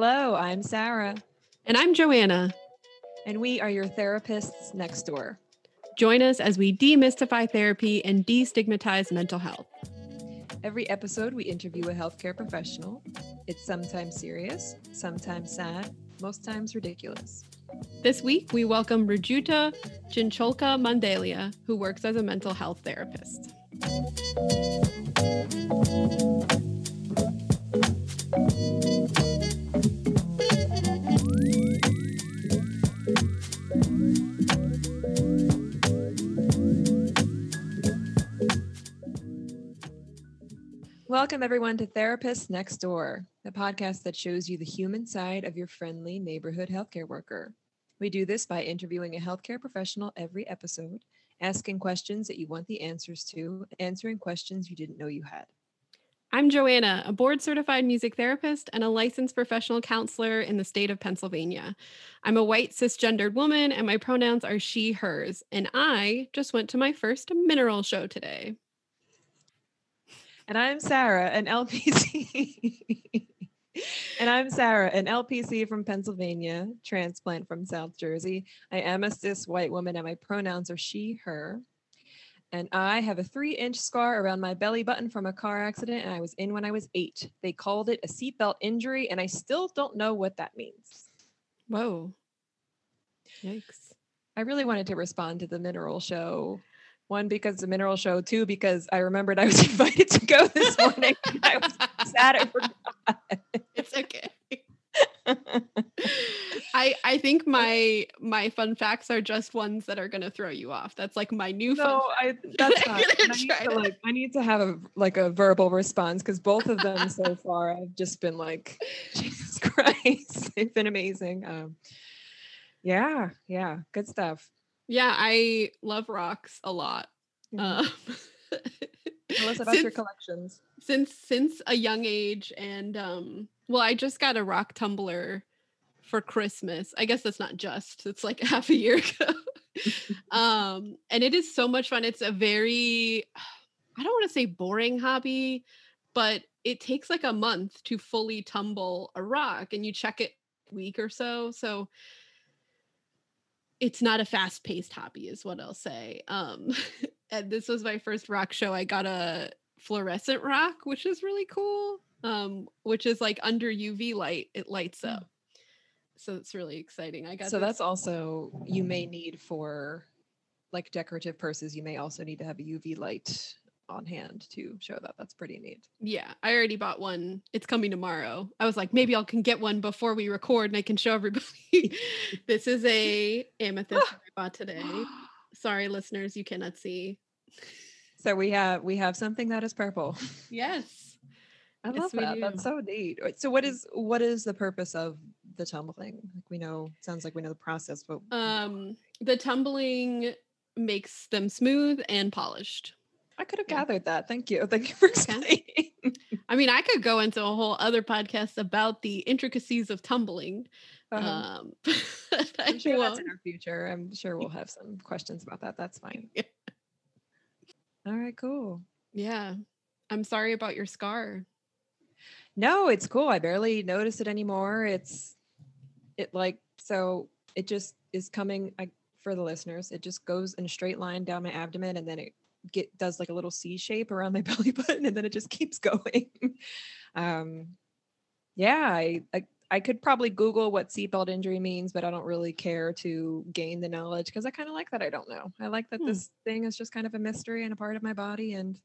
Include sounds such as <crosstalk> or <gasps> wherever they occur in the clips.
Hello, I'm Sarah, And I'm Joanna. and we are your therapists next door. Join us as we demystify therapy and destigmatize mental health. Every episode, we interview a healthcare professional. It's sometimes serious, sometimes sad, most times ridiculous. This week, we welcome Rujuta Chincholkar Mandalia, who works as a mental health therapist. Welcome, everyone, to Therapists Next Door, the podcast that shows you the human side of your friendly neighborhood healthcare worker. We do this by interviewing a healthcare professional every episode, asking questions that you want the answers to, answering questions you didn't know you had. I'm Joanna, a board certified music therapist and a licensed professional counselor in the state of Pennsylvania. I'm a white cisgendered woman, and my pronouns are she, hers. And I just went to my first mineral show today. And I'm Sarah, an LPC. <laughs> and I'm Sarah, an LPC from Pennsylvania, transplant from South Jersey. I am a cis white woman, and my pronouns are she, her. And I have a three inch scar around my belly button from a car accident, and I was in when I was eight. They called it a seatbelt injury, and I still don't know what that means. Whoa. Yikes. I really wanted to respond to the mineral show. One, because the mineral show. Two, because I remembered I was <laughs> invited to go this morning. I was sad I forgot. It's okay. I I think my my fun facts are just ones that are gonna throw you off. That's like my new. No, I that's <laughs> I'm fine. gonna And I need to like I need to have a like a verbal response because both of them so <laughs> far I've just been like, Jesus Christ, they've been amazing. Um yeah, yeah, good stuff. Yeah, I love rocks a lot. Mhm. Um, <laughs> Tell us about your collections. since since a young age and um well i just got a rock tumbler for christmas i guess that's not just it's like <laughs> half a year ago <laughs> um and it is so much fun it's a very i don't want to say boring hobby but it takes like a month to fully tumble a rock and you check it week or so so it's not a fast paced hobby is what i'll say um <laughs> and this was my first rock show i got a fluorescent rock, which is really cool. Um, which is like under UV light, it lights Mm. up. So it's really exciting. I got So this- that's also you may need for like decorative purses, you may also need to have a UV light on hand to show that. That's pretty neat. yeah, I already bought one. It's coming tomorrow. I was like, maybe I can get one before we record and I can show everybody. <laughs> this is a <laughs> amethyst I bought today. <gasps> Sorry, listeners, you cannot see. So we have we have something that is purple. <laughs> Yes. I love we that. That's so neat. So what is what is the purpose of the tumbling? Like we know sounds like we know the process, but Um, the tumbling makes them smooth and polished. I could have gathered that. Thank you. <laughs> Thank you for explaining. I mean, I could go into a whole other podcast about the intricacies of tumbling. Um, <laughs> Um, I'm sure that's in our future. I'm sure we'll have some questions about that. That's fine. <laughs> Yeah. All right, cool. yeah. I'm sorry about your scar. No, it's cool. I barely notice it anymore. It's it like so it just is coming I, for the listeners. It just goes in a straight line down my abdomen and then it get does like a little C shape around my <laughs> belly button and then it just keeps <laughs> going. um yeah, I, I I could probably Google what seatbelt injury means, but I don't really care to gain the knowledge because I kind of like that I don't know. I like that Hmm. this thing is just kind of a mystery and a part of my body and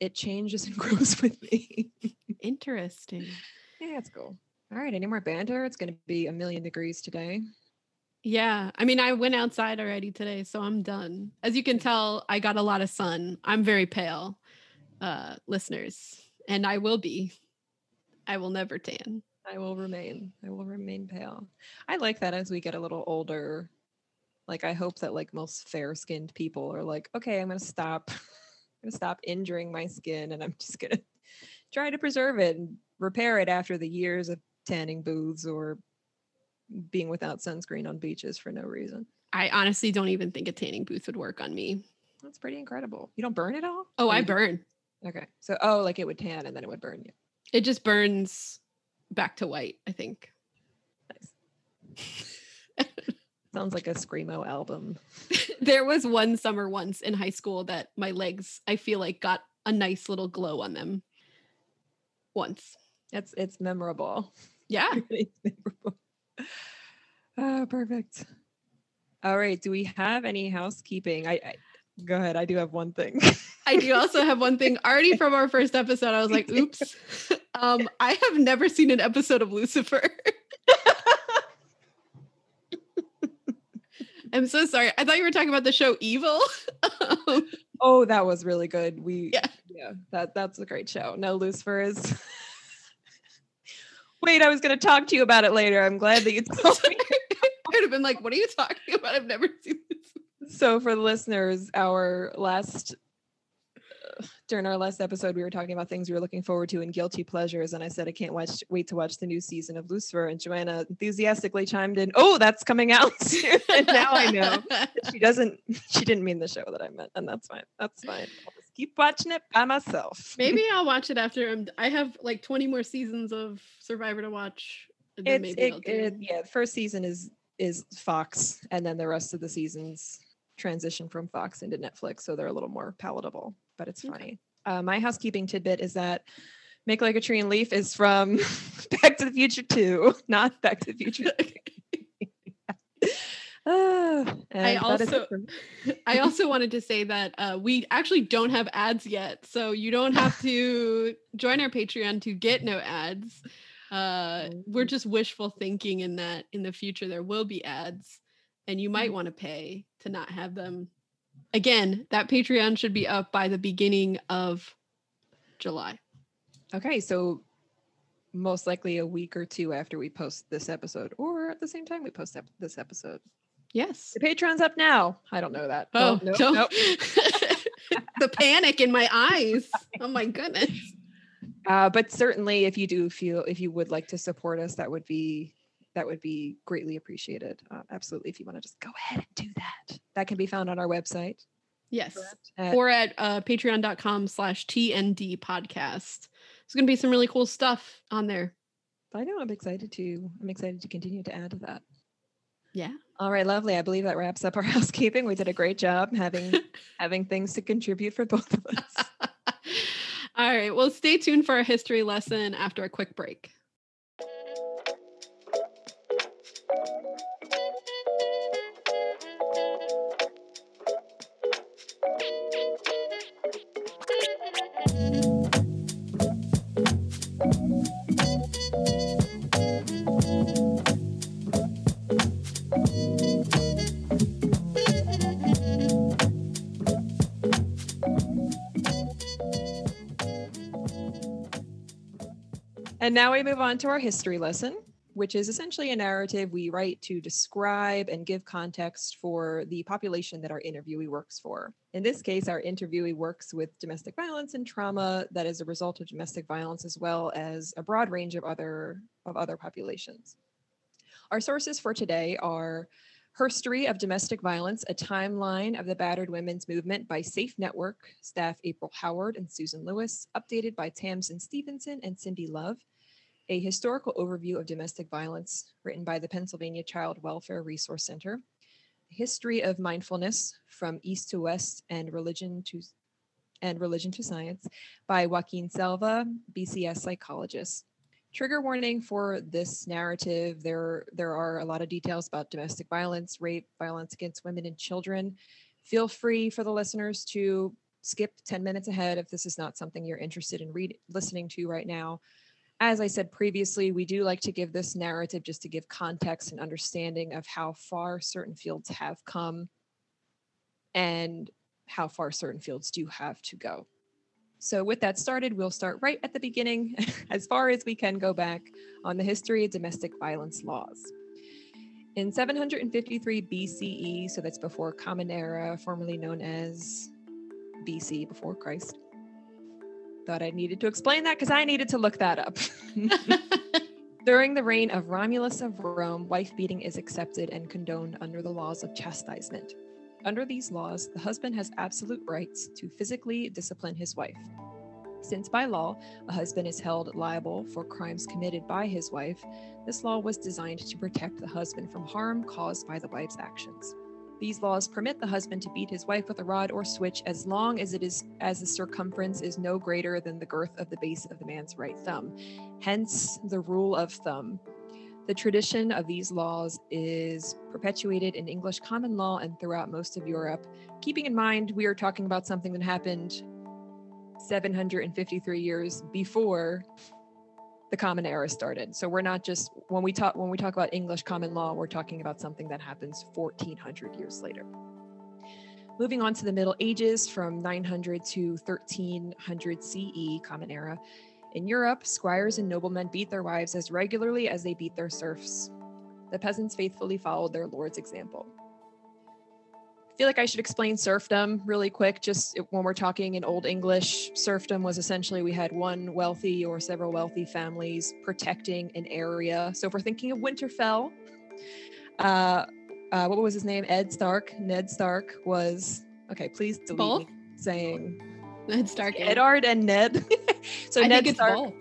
it changes <laughs> and grows with me. Interesting. Yeah, it's cool. All right, any more banter? It's going to be a million degrees today. Yeah. I mean, I went outside already today, so I'm done. As you can tell, I got a lot of sun. I'm very pale, uh, listeners, and I will be. I will never tan. I will remain. I will remain pale. I like that as we get a little older. Like I hope that like most fair-skinned people are like, okay, I'm to stop. <laughs> I'm to stop injuring my skin and I'm just to <laughs> try to preserve it and repair it after the years of tanning booths or being without sunscreen on beaches for no reason. I honestly don't even think a tanning booth would work on me. That's pretty incredible. You don't burn at all? Oh, I burn. Okay. So oh, like it would tan and then it would burn you. It just burns back to white, I think. Nice. <laughs> Sounds like a screamo album. <laughs> there was one summer once in high school that my legs, I feel like, got a nice little glow on them. Once. It's it's memorable. Yeah. <laughs> it's memorable. Oh, <laughs> perfect. All right. Do we have any housekeeping? I, I go ahead. I do have one thing. I do also have one thing already from our first episode. I was like, <laughs> oops. Um, I have never seen an episode of Lucifer. <laughs> I'm so sorry. I thought you were talking about the show Evil. Um, oh, that was really good. We yeah, yeah, that that's a great show. No, Lucifer is. Wait, I was going to talk to you about it later. I'm glad that you <laughs> told me. I would have been like, "What are you talking about? I've never <laughs> seen this." So, for the listeners, our last uh, during our last episode, we were talking about things we were looking forward to and guilty pleasures. And I said, I can't watch, wait to watch the new season of Lucifer. And Joanna enthusiastically chimed in, Oh, that's coming out <laughs> soon. and now I know she doesn't, she didn't mean the show that I meant. And that's fine. That's fine. Keep watching it by myself. Maybe <laughs> I'll watch it after I'm, I have like 20 more seasons of Survivor to watch. It's, it, it, yeah, first season is, is Fox. And then the rest of the seasons transition from Fox into Netflix. So they're a little more palatable but it's funny. Okay. Uh, my housekeeping tidbit is that Make Like a Tree and Leaf is from <laughs> Back to the Future 2, not Back to the Future. <laughs> <sighs> I also <laughs> I <laughs> also wanted to say that uh, we actually don't have ads yet, so you don't have <laughs> to join our Patreon to get no ads. Uh, we're mm. just wishful thinking in that in the future there will be ads, and you might mm. want to pay to not have them again, that Patreon should be up by the beginning of July. Okay, so most likely a week or two after we post this episode, or at the same time we post this episode. Yes. The Patreon's up now. I don't know that. Oh, no, nope, nope. <laughs> the panic in my eyes. Oh my goodness. Uh, but certainly, if you do feel if you would like to support us, that would be that would be greatly appreciated. Uh, absolutely. If you want to just go ahead and do that, that can be found on our website. Yes. At, or at uh, patreon.com slash TND podcast. There's going to be some really cool stuff on there. I know I'm excited to, I'm excited to continue to add to that. Yeah. All right, lovely. I believe that wraps up our <laughs> housekeeping. We did a great job having <laughs> having things to contribute for both of us. <laughs> All right. Well, stay tuned for our history lesson after a quick break. Now we move on to our history lesson, which is essentially a narrative we write to describe and give context for the population that our interviewee works for. In this case, our interviewee works with domestic violence and trauma that is a result of domestic violence, as well as a broad range of other of other populations. Our sources for today are Herstory of Domestic Violence, a timeline of the battered women's movement by Safe Network, staff April Howard and Susan Lewis, updated by Tamsin Stevenson and Cindy Love, a historical overview of domestic violence written by the Pennsylvania Child Welfare Resource Center, history of mindfulness from east to west and religion to and religion to science by Joaquin Selva, BCS psychologist. Trigger warning for this narrative. There, there are a lot of details about domestic violence, rape, violence against women and children. Feel free for the listeners to skip 10 minutes ahead if this is not something you're interested in read, listening to right now as I said previously, we do like to give this narrative just to give context and understanding of how far certain fields have come and how far certain fields do have to go. So, with that started, we'll start right at the beginning, <laughs> as far as we can go back on the history of domestic violence laws. In 753 BCE, so that's before Common Era, formerly known as BC, before Christ, Thought I needed to explain that because I needed to look that up. <laughs> <laughs> During the reign of Romulus of Rome, wife beating is accepted and condoned under the laws of chastisement. Under these laws, the husband has absolute rights to physically discipline his wife. Since by law, a husband is held liable for crimes committed by his wife, this law was designed to protect the husband from harm caused by the wife's actions. These laws permit the husband to beat his wife with a rod or switch as long as it is as the circumference is no greater than the girth of the base of the man's right thumb. Hence the rule of thumb. The tradition of these laws is perpetuated in English common law and throughout most of Europe. Keeping in mind we are talking about something that happened 753 years before the common era started. So we're not just when we talk when we talk about English common law, we're talking about something that happens 1400 years later. Moving on to the Middle Ages from 900 to 1300 CE, Common Era. In Europe, squires and noblemen beat their wives as regularly as they beat their serfs. The peasants faithfully followed their lord's example feel like I should explain serfdom really quick. Just when we're talking in Old English, serfdom was essentially we had one wealthy or several wealthy families protecting an area. So if we're thinking of Winterfell, uh, uh, what was his name? Ed Stark. Ned Stark was okay. Please delete both? saying Ned Stark. Eddard and Ned. <laughs> so I Ned Stark. Both.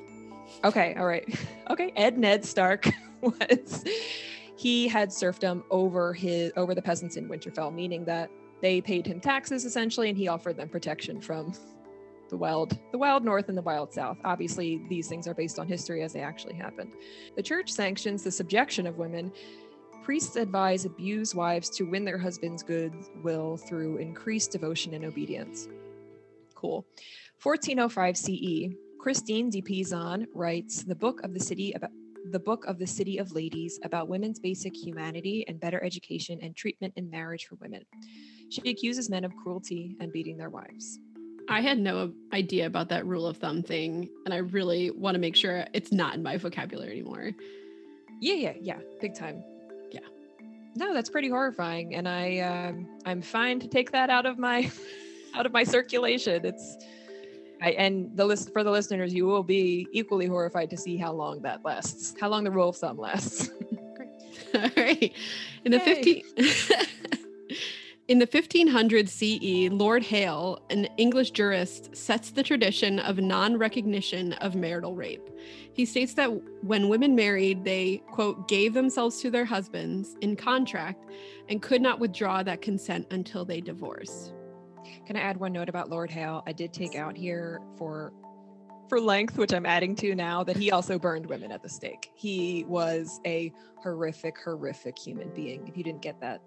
Okay, all right. <laughs> Okay, Ed Ned Stark <laughs> was he had serfdom over his over the peasants in Winterfell, meaning that they paid him taxes essentially, and he offered them protection from the wild the wild north and the wild south. Obviously these things are based on history as they actually happened. The church sanctions the subjection of women. Priests advise abused wives to win their husband's good will through increased devotion and obedience. Cool. 1405 ce christine de pizan writes the book of the city the book of the City of Ladies about women's basic humanity and better education and treatment in marriage for women. She accuses men of cruelty and beating their wives. I had no idea about that rule of thumb thing, and I really want to make sure it's not in my vocabulary anymore. Yeah, yeah, yeah, big time. Yeah. No, that's pretty horrifying, and I um, I'm fine to take that out of my <laughs> out of my circulation. It's I, and the list for the listeners, you will be equally horrified to see how long that lasts, how long the rule of thumb lasts. <laughs> <laughs> All right. In the Yay. 15 <laughs> In the 1500s CE, Lord Hale, an English jurist, sets the tradition of non-recognition of marital rape. He states that when women married, they, quote, gave themselves to their husbands in contract and could not withdraw that consent until they divorced. Can I add one note about Lord Hale? I did take out here for for length, which I'm adding to now, that he also burned women at the stake. He was a horrific, horrific human being. If you didn't get that,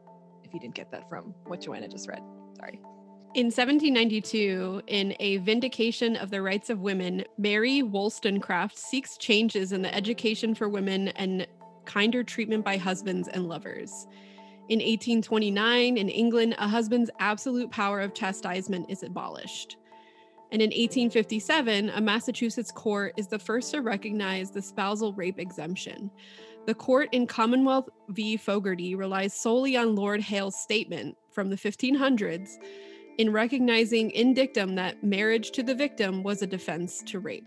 if you didn't get that from what Joanna just read, sorry. In 1792, in a vindication of the rights of women, Mary Wollstonecraft seeks changes in the education for women and kinder treatment by husbands and lovers. In 1829, in England, a husband's absolute power of chastisement is abolished. And in 1857, a Massachusetts court is the first to recognize the spousal rape exemption. The court in Commonwealth v. Fogarty relies solely on Lord Hale's statement from the 1500s in recognizing in dictum that marriage to the victim was a defense to rape.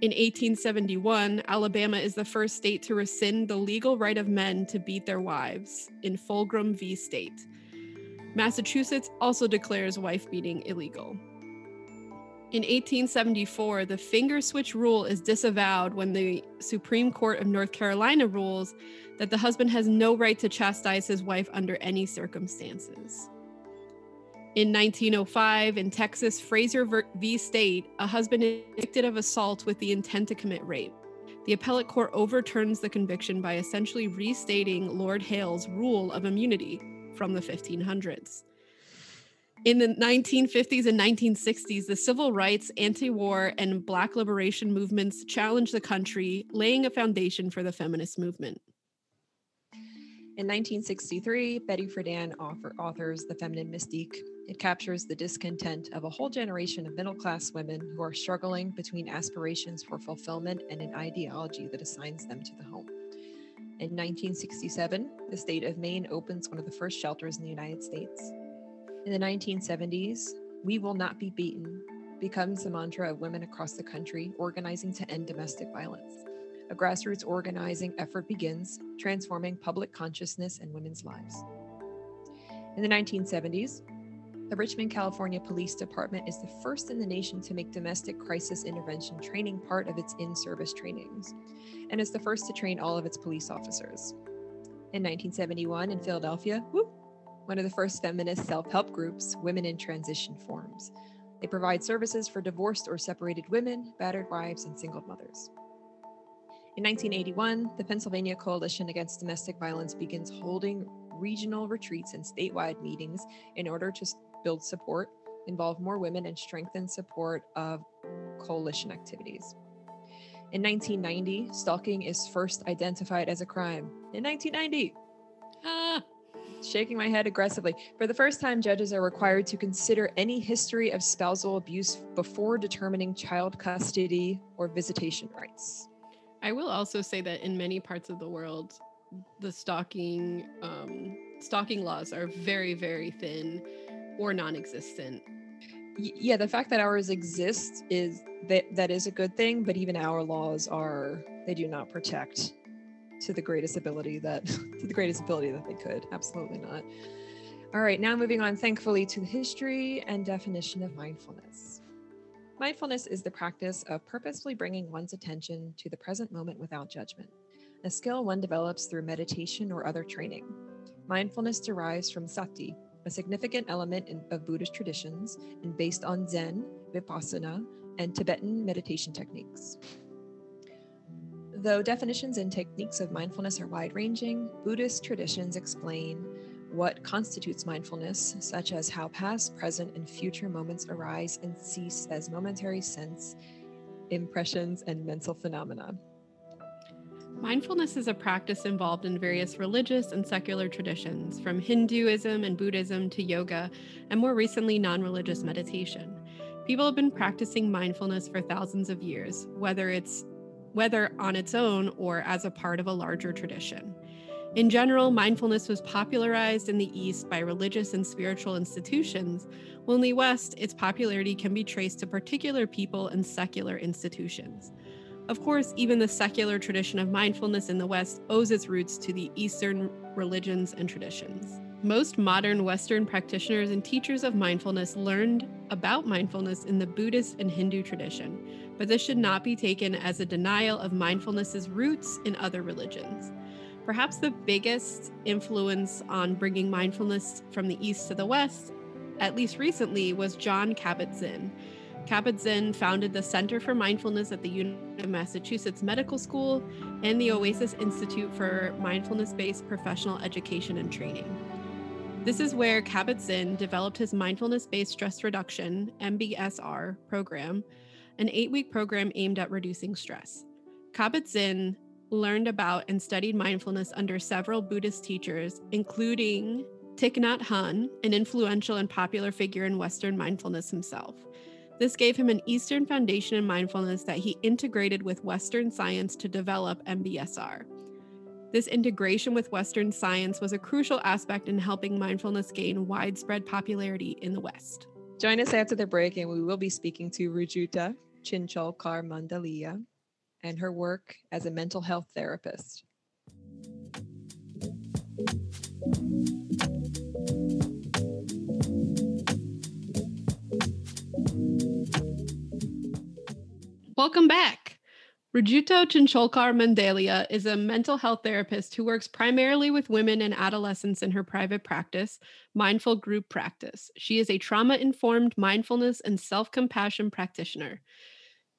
In 1871, Alabama is the first state to rescind the legal right of men to beat their wives in Fulghum v. State. Massachusetts also declares wife beating illegal. In 1874, the finger switch rule is disavowed when the Supreme Court of North Carolina rules that the husband has no right to chastise his wife under any circumstances. In 1905, in Texas, Frazier v. State, a husband convicted of assault with the intent to commit rape. The appellate court overturns the conviction by essentially restating Lord Hale's rule of immunity from the 1500s. In the 1950s and 1960s, the civil rights, anti war, and Black liberation movements challenged the country, laying a foundation for the feminist movement. In 1963, Betty Friedan author, authors The Feminine Mystique. It captures the discontent of a whole generation of middle class women who are struggling between aspirations for fulfillment and an ideology that assigns them to the home. In 1967, the state of Maine opens one of the first shelters in the United States. In the 1970s, We Will Not Be Beaten becomes the mantra of women across the country organizing to end domestic violence a grassroots organizing effort begins, transforming public consciousness and women's lives. In the 1970s, The Richmond, California Police Department is the first in the nation to make domestic crisis intervention training part of its in service trainings, and is the first to train all of its police officers. In 1971, in Philadelphia, whoop, one of the first feminist self help groups, Women in Transition, forms. They provide services for divorced or separated women, battered wives, and single mothers. In 1981, the Pennsylvania Coalition Against Domestic Violence begins holding regional retreats and statewide meetings in order to build support, involve more women, and strengthen support of coalition activities. In 1990, stalking is first identified as a crime. In 1990, ah, shaking my head aggressively. For the first time, judges are required to consider any history of spousal abuse before determining child custody or visitation rights. I will also say that in many parts of the world, the stalking um, stalking laws are very, very thin or non-existent. Yeah, the fact that ours exist is that that is a good thing, but even our laws are they do not protect to the greatest ability that <laughs> to the greatest ability that they could. Absolutely not. All right, now moving on thankfully to the history and definition of mindfulness. Mindfulness is the practice of purposefully bringing one's attention to the present moment without judgment, a skill one develops through meditation or other training. Mindfulness derives from sati, a significant element in, of Buddhist traditions and based on Zen, Vipassana, and Tibetan meditation techniques. Though definitions and techniques of mindfulness are wide ranging, Buddhist traditions explain what constitutes mindfulness, such as how past, present, and future moments arise and cease as momentary sense impressions and mental phenomena. Mindfulness is a practice involved in various religious and secular traditions, from Hinduism and Buddhism to yoga, and more recently, non religious meditation. People have been practicing mindfulness for thousands of years, whether it's whether on its own or as a part of a larger tradition. In general, mindfulness was popularized in the East by religious and spiritual institutions, while in the West, its popularity can be traced to particular people and secular institutions. Of course, even the secular tradition of mindfulness in the West owes its roots to the Eastern religions and traditions. Most modern Western practitioners and teachers of mindfulness learned about mindfulness in the Buddhist and Hindu tradition, but this should not be taken as a denial of mindfulness's roots in other religions. Perhaps the biggest influence on bringing mindfulness from the East to the West, at least recently, was Jon Kabat-Zinn Kabat-Zinn founded the Center for Mindfulness at the University of Massachusetts Medical School and the Oasis Institute for Mindfulness Based Professional Education and Training. This is where Kabat-Zinn developed his mindfulness based stress reduction MBSR program, an eight week program aimed at reducing stress. Kabat-Zinn learned about and studied mindfulness under several Buddhist teachers, including Thich Nhat Hanh, an influential and popular figure in Western mindfulness himself. This gave him an Eastern foundation in mindfulness that he integrated with Western science to develop MBSR. This integration with Western science was a crucial aspect in helping mindfulness gain widespread popularity in the West. Join us after the break, and we will be speaking to Rujuta Chincholkar Mandalia and her work as a mental health therapist. Welcome back. Rujuta Chincholkar Mandalia is a mental health therapist who works primarily with women and adolescents in her private practice, Mindful Group Practice. She is a trauma informed mindfulness and self compassion practitioner.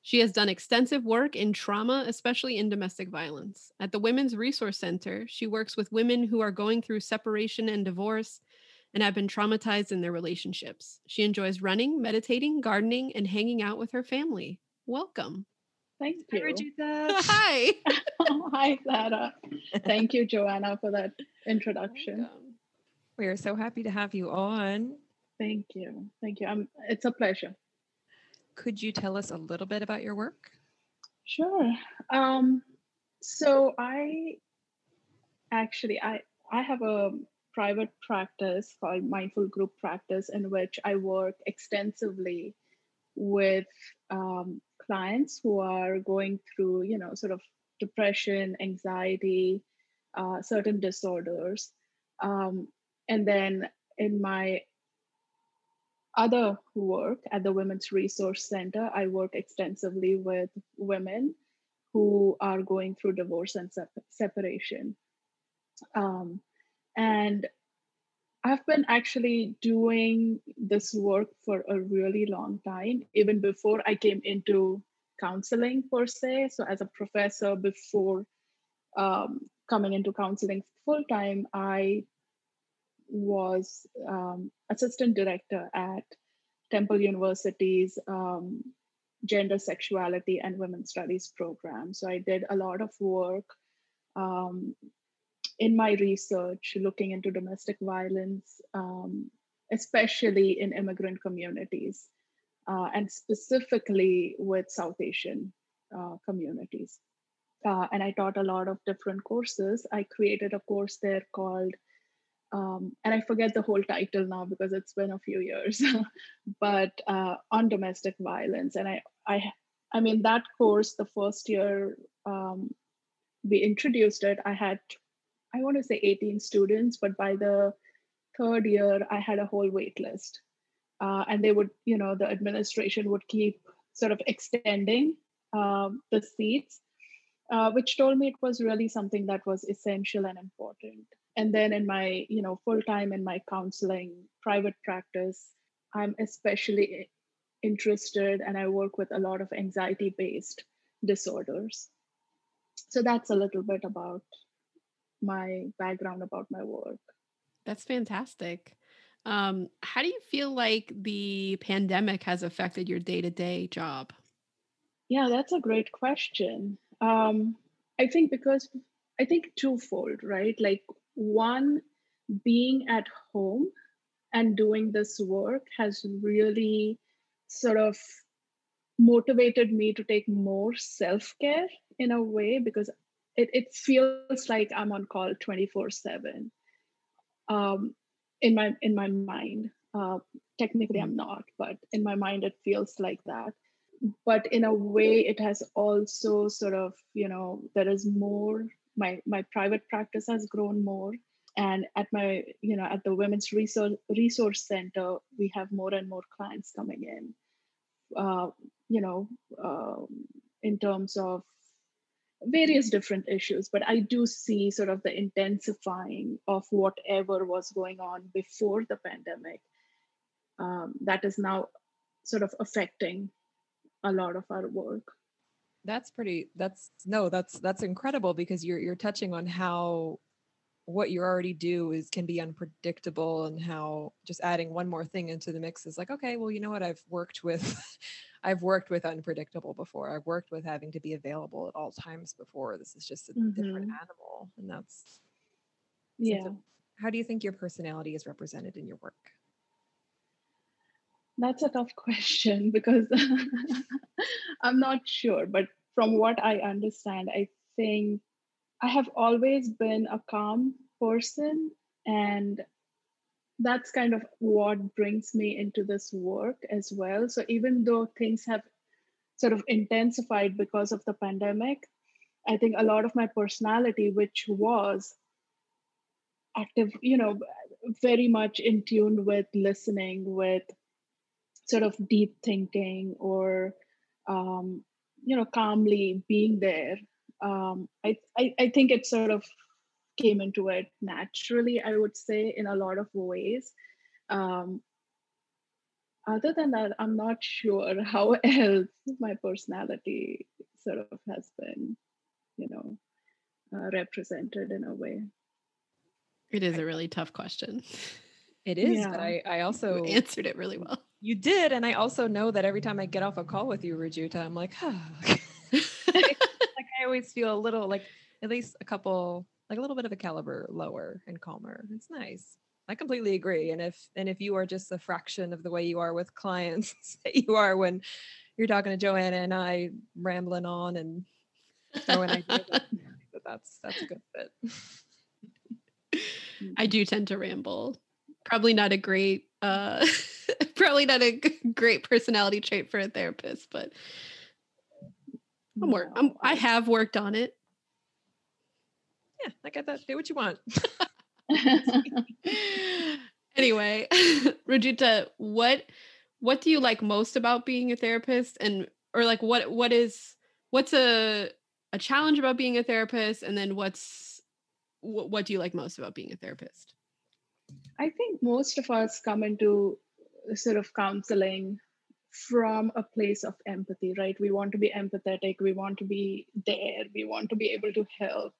She has done extensive work in trauma, especially in domestic violence. At the Women's Resource Center, she works with women who are going through separation and divorce and have been traumatized in their relationships. She enjoys running, meditating, gardening, and hanging out with her family. Welcome. Thank you. <laughs> Hi. <laughs> Hi, Sarah. Thank you, Joanna, for that introduction. We are so happy to have you on. Thank you. Thank you. I'm, it's a pleasure. Could you tell us a little bit about your work? Sure. Um, so I actually I I have a private practice called Mindful Group Practice in which I work extensively with um, clients who are going through, you know, sort of depression, anxiety, uh, certain disorders. Um, and then in my other work at the Women's Resource Center, I work extensively with women who are going through divorce and sep- separation. Um, and I've been actually doing this work for a really long time, even before I came into counseling per se. So, as a professor, before um, coming into counseling full time, I was um, assistant director at Temple University's um, Gender, Sexuality, and Women's Studies program. So I did a lot of work um, in my research looking into domestic violence, um, especially in immigrant communities, uh, and specifically with South Asian uh, communities. Uh, and I taught a lot of different courses. I created a course there called um, and I forget the whole title now because it's been a few years, <laughs> but uh, on domestic violence. And I, I, I mean that course, the first year um, we introduced it, I had, I want to say 18 students, but by the third year, I had a whole wait list, uh, and they would, you know, the administration would keep sort of extending um, the seats, uh, which told me it was really something that was essential and important and then in my you know full time in my counseling private practice i'm especially interested and i work with a lot of anxiety based disorders. So that's a little bit about my background about my work. That's fantastic. Um, how do you feel like the pandemic has affected your day-to-day job? Yeah that's a great question. Um, i think because i think twofold right? Like one, being at home and doing this work has really sort of motivated me to take more self care in a way because it, it feels like I'm on call 24 7 um, in my in my mind. Uh, technically, I'm not, but in my mind, it feels like that. But in a way, it has also sort of, you know, there is more my my private practice has grown more. And at my you know at the women's resource resource center we have more and more clients coming in. Uh, you know um, in terms of various different issues but i do see sort of the intensifying of whatever was going on before the pandemic um, that is now sort of affecting a lot of our work that's pretty that's no that's that's incredible because you're you're touching on how what you already do is can be unpredictable and how just adding one more thing into the mix is like okay well you know what? I've worked with <laughs> i've worked with unpredictable before. I've worked with having to be available at all times before. This is just a mm-hmm. different animal. And that's yeah. so how do you think your personality is represented in your work that's a tough question <laughs> because <laughs> I'm not sure, but from what I understand, I think I have always been a calm person, and that's kind of what brings me into this work as well. So even though things have sort of intensified because of the pandemic, I think a lot of my personality, which was active, you know, very much in tune with listening, with sort of deep thinking or um, you know calmly being there. Um, I, I, I think it sort of came into it naturally i would say in a lot of ways. Um, other than that i'm not sure <laughs> how else my personality sort of has been you know uh, represented in a way. It is a really tough question. <laughs> It is yeah. but i i also you answered it really well you did, and I also know that every time I get off a call with you, Rujuta, I'm like, huh. <laughs> like I always feel a little like at least a couple, like a little bit of a caliber lower and calmer. It's nice. I completely agree. And if and if you are just a fraction of the way you are with clients <laughs> that you are when you're talking to Joanna and I rambling on and throwing ideas, but <laughs> that's that's a good fit. I do tend to ramble. Probably not a great uh <laughs> probably not a great personality trait for a therapist, but I'm work. I'm, I have worked on it. Yeah, I get that. Do what you want. <laughs> anyway, <laughs> Rajita, what what do you like most about being a therapist and or like what what is what's a a challenge about being a therapist and then what's what, what do you like most about being a therapist i think most of us come into sort of counseling from a place of empathy right? We want to be empathetic. We want to be there. We want to be able to help.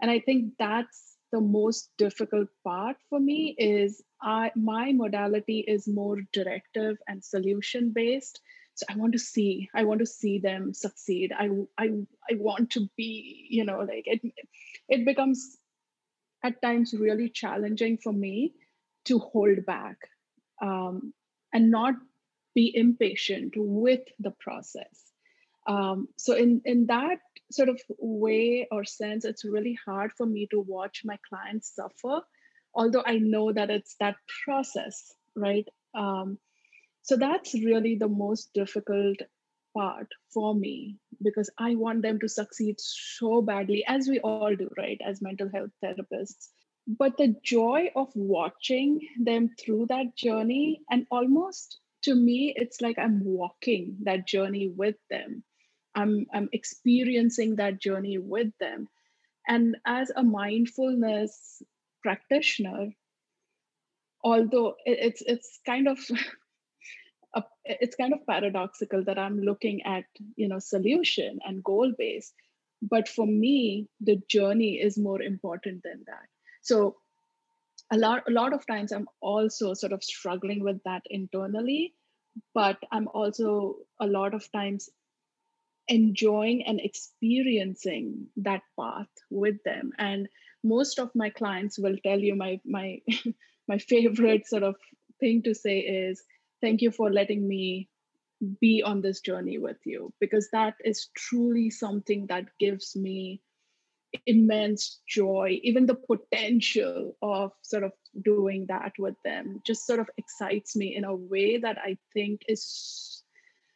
And i think that's the most difficult part for me is I, my modality is more directive and solution based so i want to see i want to see them succeed. I i, I want to be you know like it it becomes at times really challenging for me to hold back um, and not be impatient with the process um, so in in that sort of way or sense it's really hard for me to watch my clients suffer although i know that it's that process right um, so that's really the most difficult part for me because I want them to succeed so badly, as we all do, right, as mental health therapists. But the joy of watching them through that journey, and almost to me, it's like I'm walking that journey with them. I'm, I'm experiencing that journey with them. And as a mindfulness practitioner, although it's it's kind of <laughs> it's kind of paradoxical that i'm looking at you know solution and goal based but for me the journey is more important than that so a lot a lot of times i'm also sort of struggling with that internally but i'm also a lot of times enjoying and experiencing that path with them. And most of my clients will tell you my my <laughs> my favorite sort of thing to say is thank you for letting me be on this journey with you because that is truly something that gives me immense joy even the potential of sort of doing that with them just sort of excites me in a way that i think is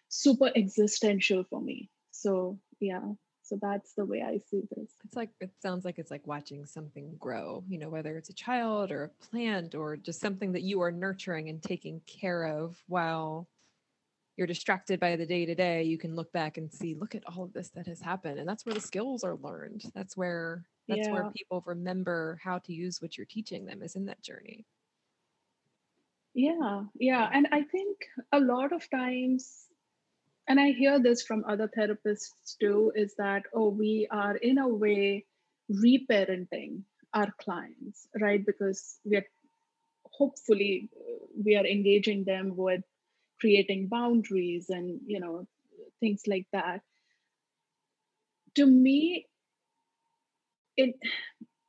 super existential for me. So yeah. So that's the way i see this. It's like it sounds like it's like watching something grow you know whether it's a child or a plant or just something that you are nurturing and taking care of while you're distracted by the day to day you can look back and see look at all of this that has happened and that's where the skills are learned that's where that's yeah. where people remember how to use what you're teaching them is in that journey yeah yeah and i think a lot of times and I hear this from other therapists too, is that, oh, we are in a way reparenting our clients, right? Because we are hopefully we are engaging them with creating boundaries and you know things like that. To me, in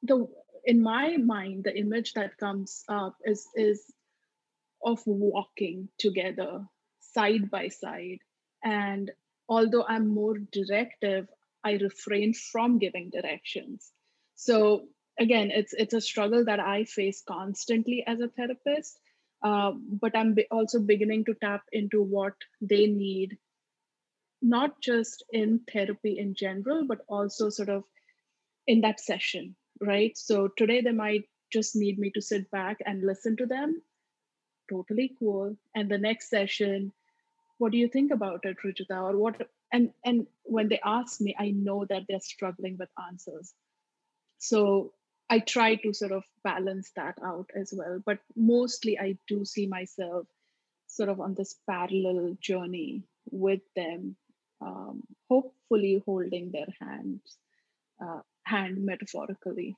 the in my mind, the image that comes up is is of walking together side by side and although I'm more directive, I refrain from giving directions. So again, it's it's a struggle that I face constantly as a therapist. Uh, but I'm also beginning to tap into what they need, not just in therapy in general, but also sort of in that session, right? So today they might just need me to sit back and listen to them. Totally cool. And the next session, what do you think about it Rajita? or what and and when they ask me i know that they're struggling with answers so i try to sort of balance that out as well but mostly i do see myself sort of on this parallel journey with them um, hopefully holding their hands uh, hand metaphorically.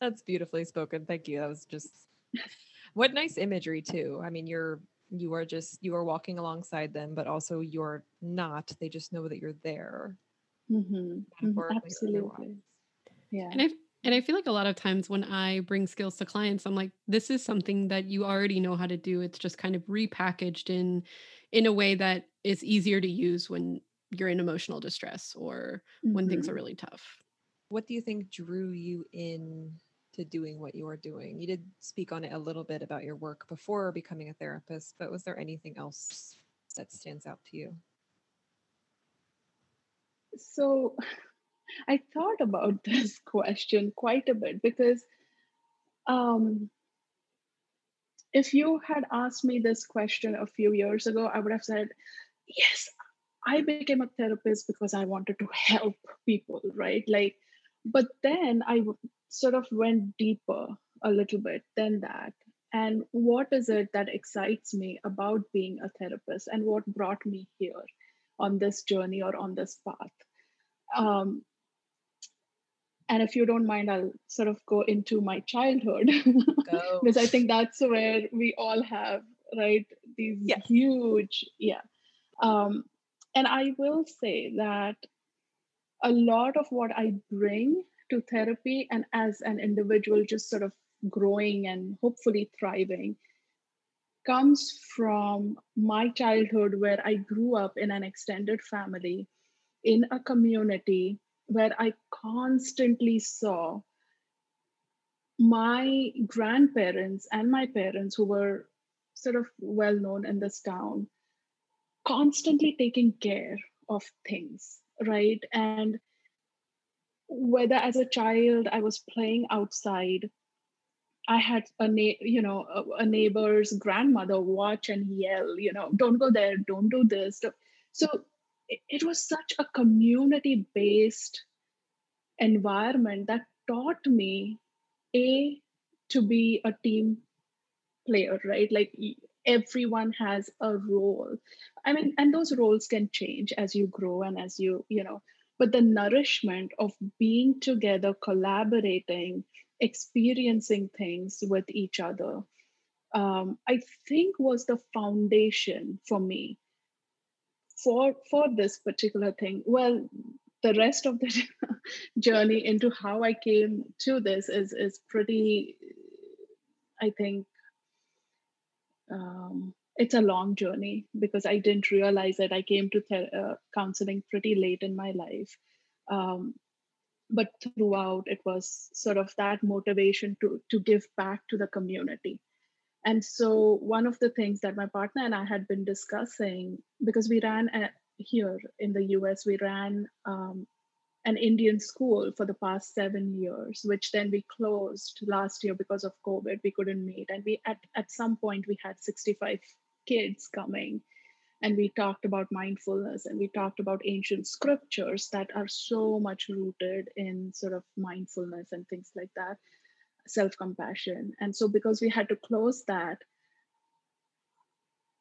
That's beautifully spoken. Thank you. That was just what nice imagery too. I mean you're you are just you are walking alongside them but also you're not. They just know that you're there. Mm-hmm. mm-hmm. absolutely. Yeah. And I, and I feel like a lot of times when I bring skills to clients, I'm like, this is something that you already know how to do. It's just kind of repackaged in in a way that is easier to use when you're in emotional distress or mm-hmm. when things are mm-hmm. really tough. What do you think drew you in to doing what you are doing. You did speak on it a little bit about your work before becoming a therapist, but was there anything else that stands out to you? So I thought about <laughs> this question quite a bit because um, if you had asked me this question a few years ago, I would have said, yes, I became a therapist because I wanted to help people, right? Like, but then I sort of went deeper a little bit than that. And what is it that excites me about being a therapist and what brought me here on this journey or on this path? Um, and if you don't mind i'll sort of go into my childhood. <laughs> Because i think that's where we all have right these yes. huge yeah. Um, and i will say that a lot of what i bring to therapy and as an individual just sort of growing and hopefully thriving comes from my childhood where i grew up in an extended family in a community where I constantly saw my grandparents and my parents, who were sort of well known in this town, constantly taking care of things, right? And whether as a child I was playing outside, I had a you know a neighbor's grandmother watch and yell, you know, don't go there, don't do this. So it was such a community based environment that taught me a to be a team player right? Like everyone has a role. I mean and those roles can change as you grow and as you you know but the nourishment of being together collaborating experiencing things with each other um, i think was the foundation for me for for this particular thing. Well the rest of the <laughs> journey into how i came to this is is pretty i think um, it's a long journey because i didn't realize that i came to uh, counseling pretty late in my life. Um, but throughout it was sort of that motivation to to give back to the community and so, one of the things that my partner and I had been discussing, because we ran a, here in the US, we ran um, an Indian school for the past seven years, which then we closed last year because of COVID. We couldn't meet. And we at, at some point we had 65 kids coming. And we talked about mindfulness and we talked about ancient scriptures that are so much rooted in sort of mindfulness and things like that self compassion. And so, because we had to close that,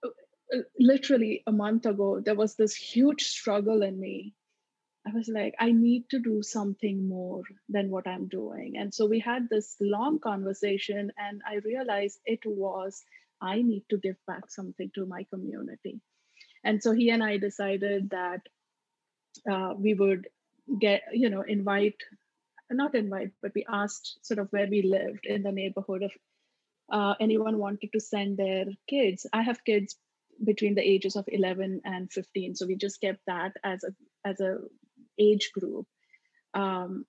uh, uh, literally a month ago, there was this huge struggle in me. I was like, I need to do something more than what I'm doing. And so we had this long conversation, and I realized it was I need to give back something to my community. And so he and I decided that uh, we would get, you know, invite not invite, but we asked sort of where we lived in the neighborhood if uh, anyone wanted to send their kids. I have kids between the ages of 11 and 15, so we just kept that as a as a age group, um,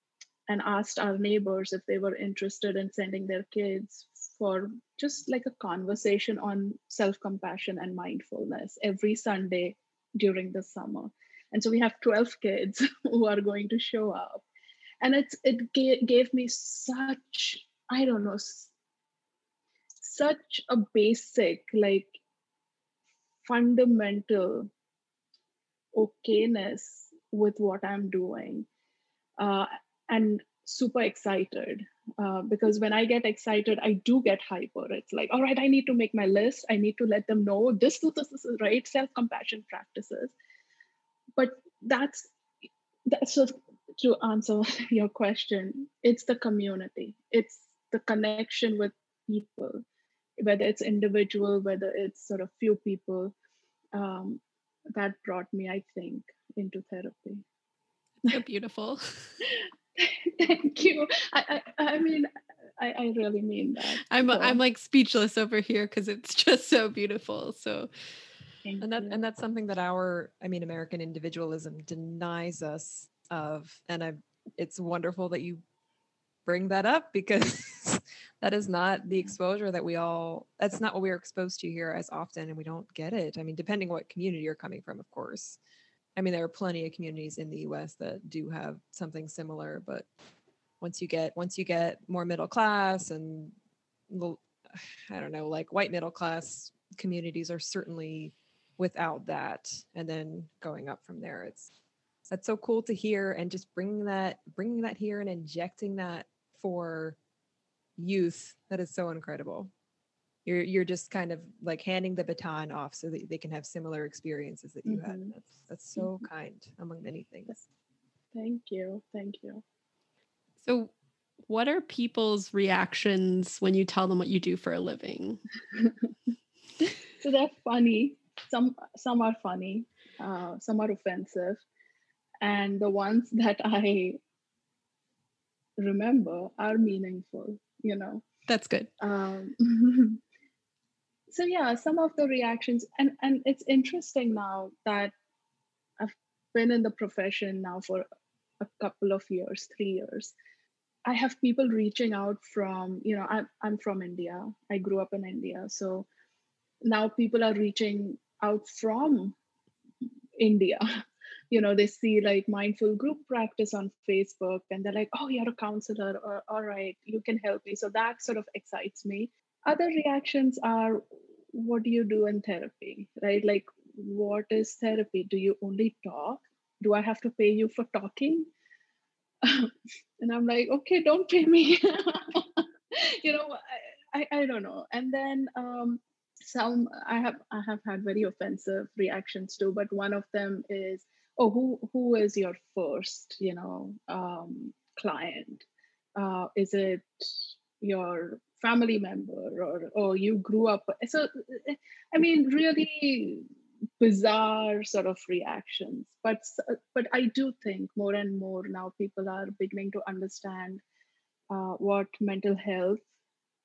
and asked our neighbors if they were interested in sending their kids for just like a conversation on self compassion and mindfulness every Sunday during the summer. And so we have 12 kids <laughs> who are going to show up and it's it gave, me such i don't know such a basic like fundamental okayness with what i'm doing uh, and super excited uh, because when i get excited i do get hyper. It's like all right i need to make my list. I need to let them know this this, this is right self-compassion practices. But that's that's so to answer <laughs> your question, it's the community, it's the connection with people, whether it's individual, whether it's sort of few people, um, that brought me, I think, into therapy. So beautiful. <laughs> <laughs> Thank you. I, I, I mean, I, I, really mean that. I'm so. I'm like speechless over here because it's just so beautiful. So and that and that's something that our I mean American individualism denies us of and i it's wonderful that you bring that up because <laughs> that is not the exposure that we all that's not what we're exposed to here as often and we don't get it i mean depending what community you're coming from of course i mean there are plenty of communities in the us that do have something similar but once you get once you get more middle class and <sighs> I don't know, like white middle class communities are certainly without that. And then going up from there, it's that's so cool to hear and just bringing that bringing that here and injecting that for youth that is so incredible. You're you're just kind of like handing the baton off so that they can have similar experiences that you mm-hmm. had that's that's so mm-hmm. kind among many things. Thank you thank you. So what are people's reactions when you tell them what you do for a living? <laughs> So they're funny. Some some are funny uh, some are offensive and the ones <laughs> that i remember are meaningful you know? That's good. Um, <laughs> so yeah some of the reactions and and it's interesting now that i've been in the profession now for a couple of years three years. I have people reaching out from you know i'm, I'm from india. I grew up in india. So now people are reaching out from india <laughs> you know they see like mindful group practice on facebook and they're like oh you're a counselor or all right you can help me. So that sort of excites me. Other reactions are what do you do in therapy? Right? Like what is therapy? Do you only talk? Do i have to pay you for talking? <laughs> And i'm like okay don't pay me. <laughs> You know I, I don't know. And then um some i have i have had very offensive reactions too but one of them is oh who who is your first you know um client? Uh is it your family member or oh you grew up so i mean really bizarre sort of reactions but but i do think more and more now people are beginning to understand uh, what mental health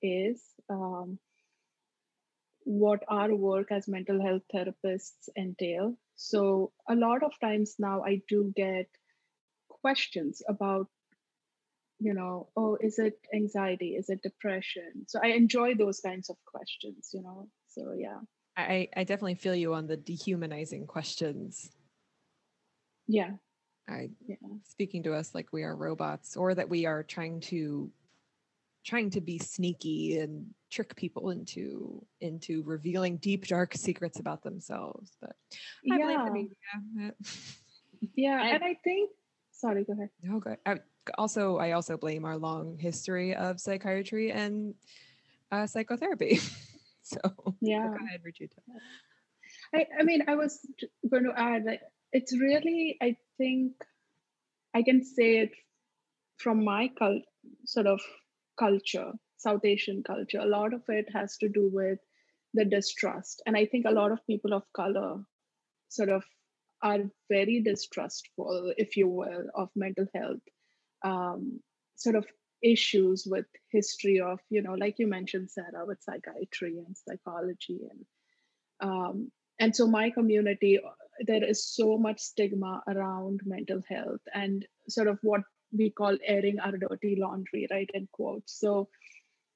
is um, what our work as mental health therapists entail so a lot of times now i do get questions about you know oh is it anxiety? Is it depression? So i enjoy those kinds of questions you know? So yeah. I i definitely feel you on the dehumanizing questions. Yeah. I yeah. speaking to us like we are robots or that we are trying to trying to be sneaky and trick people into into revealing deep dark secrets about themselves but I yeah. yeah <laughs> yeah and, and i think sorry go ahead no go ahead also I also blame our long history of psychiatry and uh, psychotherapy. <laughs> so yeah, go ahead, Rujuta. I, I mean, I was going to add that it's really, I think, I can say it from my cult, sort of culture, South Asian culture. A lot of it has to do with the distrust, and I think a lot of people of color sort of are very distrustful, if you will, of mental health um, sort of issues with history of you know like you mentioned sarah with psychiatry and psychology and um, and so my community there is so much stigma around mental health and sort of what we call airing our dirty laundry right in quotes so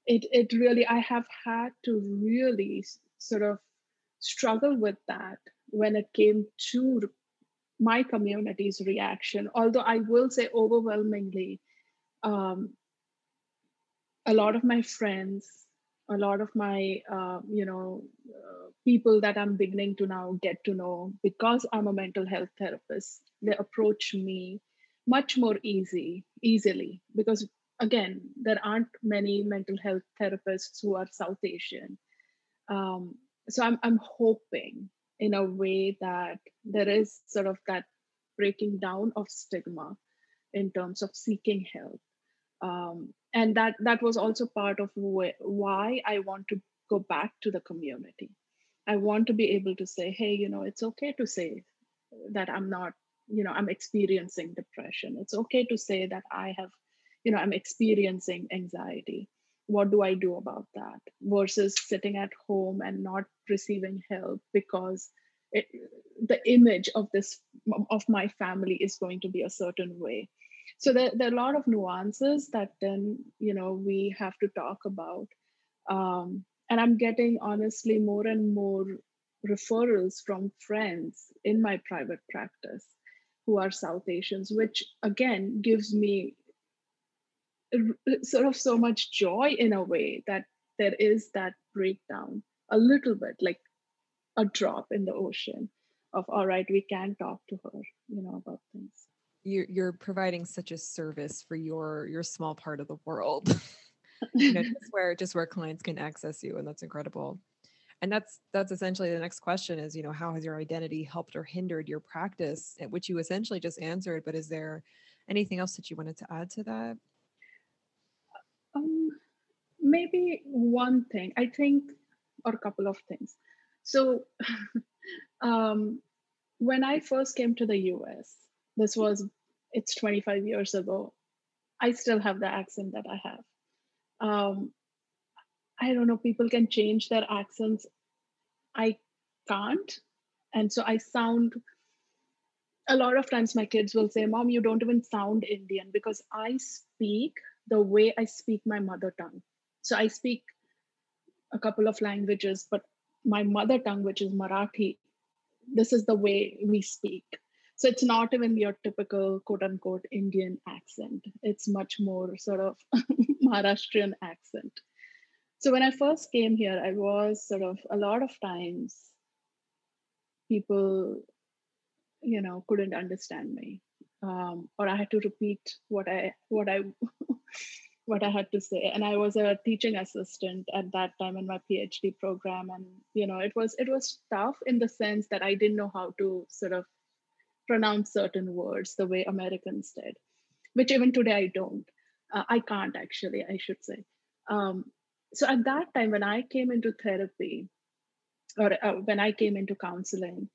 it it really i have had to really sort of struggle with that when it came to my community's reaction. Although I will say overwhelmingly, um, a lot of my friends, a lot of my, uh, you know, uh, people that I'm beginning to now get to know because I'm a mental health therapist, they approach me much more easy, easily. Because again, there aren't many mental health therapists who are South Asian. Um, so I'm, I'm hoping in a way that there is sort of that breaking down of stigma in terms of seeking help. Um, and that that was also part of wh- why i want to go back to the community. I want to be able to say hey you know it's okay to say that i'm not you know i'm experiencing depression. It's okay to say that i have you know i'm experiencing anxiety. What do I do about that? Versus sitting at home and not receiving help because it, the image of this of my family is going to be a certain way. So there, there are a lot of nuances that then you know we have to talk about. Um, and i'm getting honestly more and more referrals from friends in my private practice who are south asians which again gives me sort of so much joy in a way that there is that breakdown a little bit like a drop in the ocean of all right we can talk to her you know about things. You're, you're providing such a service for your your small part of the world. <laughs> You know <laughs> just where just where clients can access you and that's incredible and that's that's essentially the next question is you know how has your identity helped or hindered your practice? Which you essentially just answered but is there anything else that you wanted to add to that? Um, maybe one thing. I think or a couple of things. So <laughs> um, when i first came to the us this was it's 25 years ago i still have the accent that i have. Um, i don't know people can change their accents. I can't. And so i sound a lot of times my kids will say mom you don't even sound indian because i speak the way i speak my mother tongue. So i speak a couple of languages but my mother tongue which is marathi this is the way we speak. So it's not even your typical quote unquote indian accent. It's much more sort of <laughs> maharashtrian accent so when i first came here i was sort of a lot of times people you know couldn't understand me. Um, or i had to repeat what i what i <laughs> what i had to say. And i was a teaching assistant at that time in my phd program. And you know it was it was tough in the sense that i didn't know how to sort of pronounce certain words the way americans did which even today i don't. Uh, i can't actually i should say. Um, so at that time when i came into therapy or uh, when i came into counseling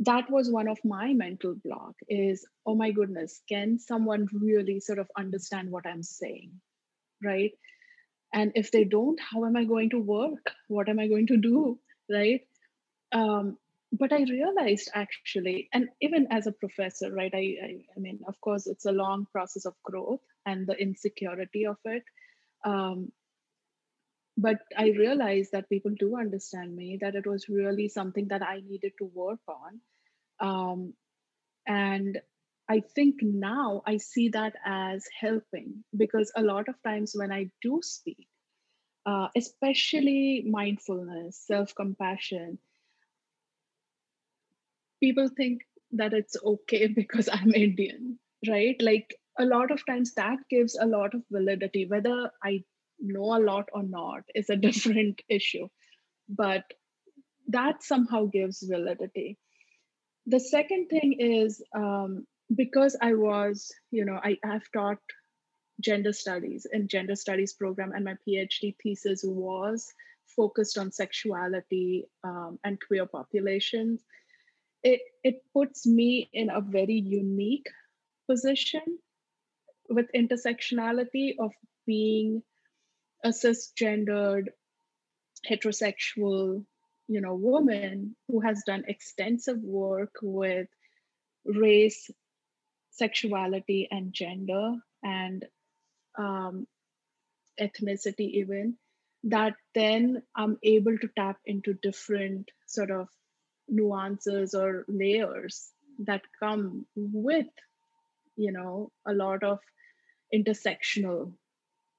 that was one of my mental block is oh my goodness can someone really sort of understand what i'm saying? Right? And if they don't how am i going to work? What am i going to do? Right? Um, but i realized actually and even as a professor right I, I, I mean of course it's a long process of growth and the insecurity of it. Um, but i realized that people do understand me that it was really something that i needed to work on. Um, and i think now i see that as helping because a lot of times when i do speak uh, especially mindfulness self-compassion people think that it's okay <laughs> because i'm indian right? Like a lot of times that gives a lot of validity whether i know a lot or not is a <laughs> different issue. But that somehow gives validity. The second thing is um, because i was you know I, have taught gender studies in gender studies program and my phd thesis was focused on sexuality um, and queer populations. It, it puts me in a very unique position with intersectionality of being a cisgendered heterosexual you know woman who has done extensive work with race sexuality and gender and um, ethnicity even that then i'm able to tap into different sort of nuances or layers that come with you know a lot of intersectional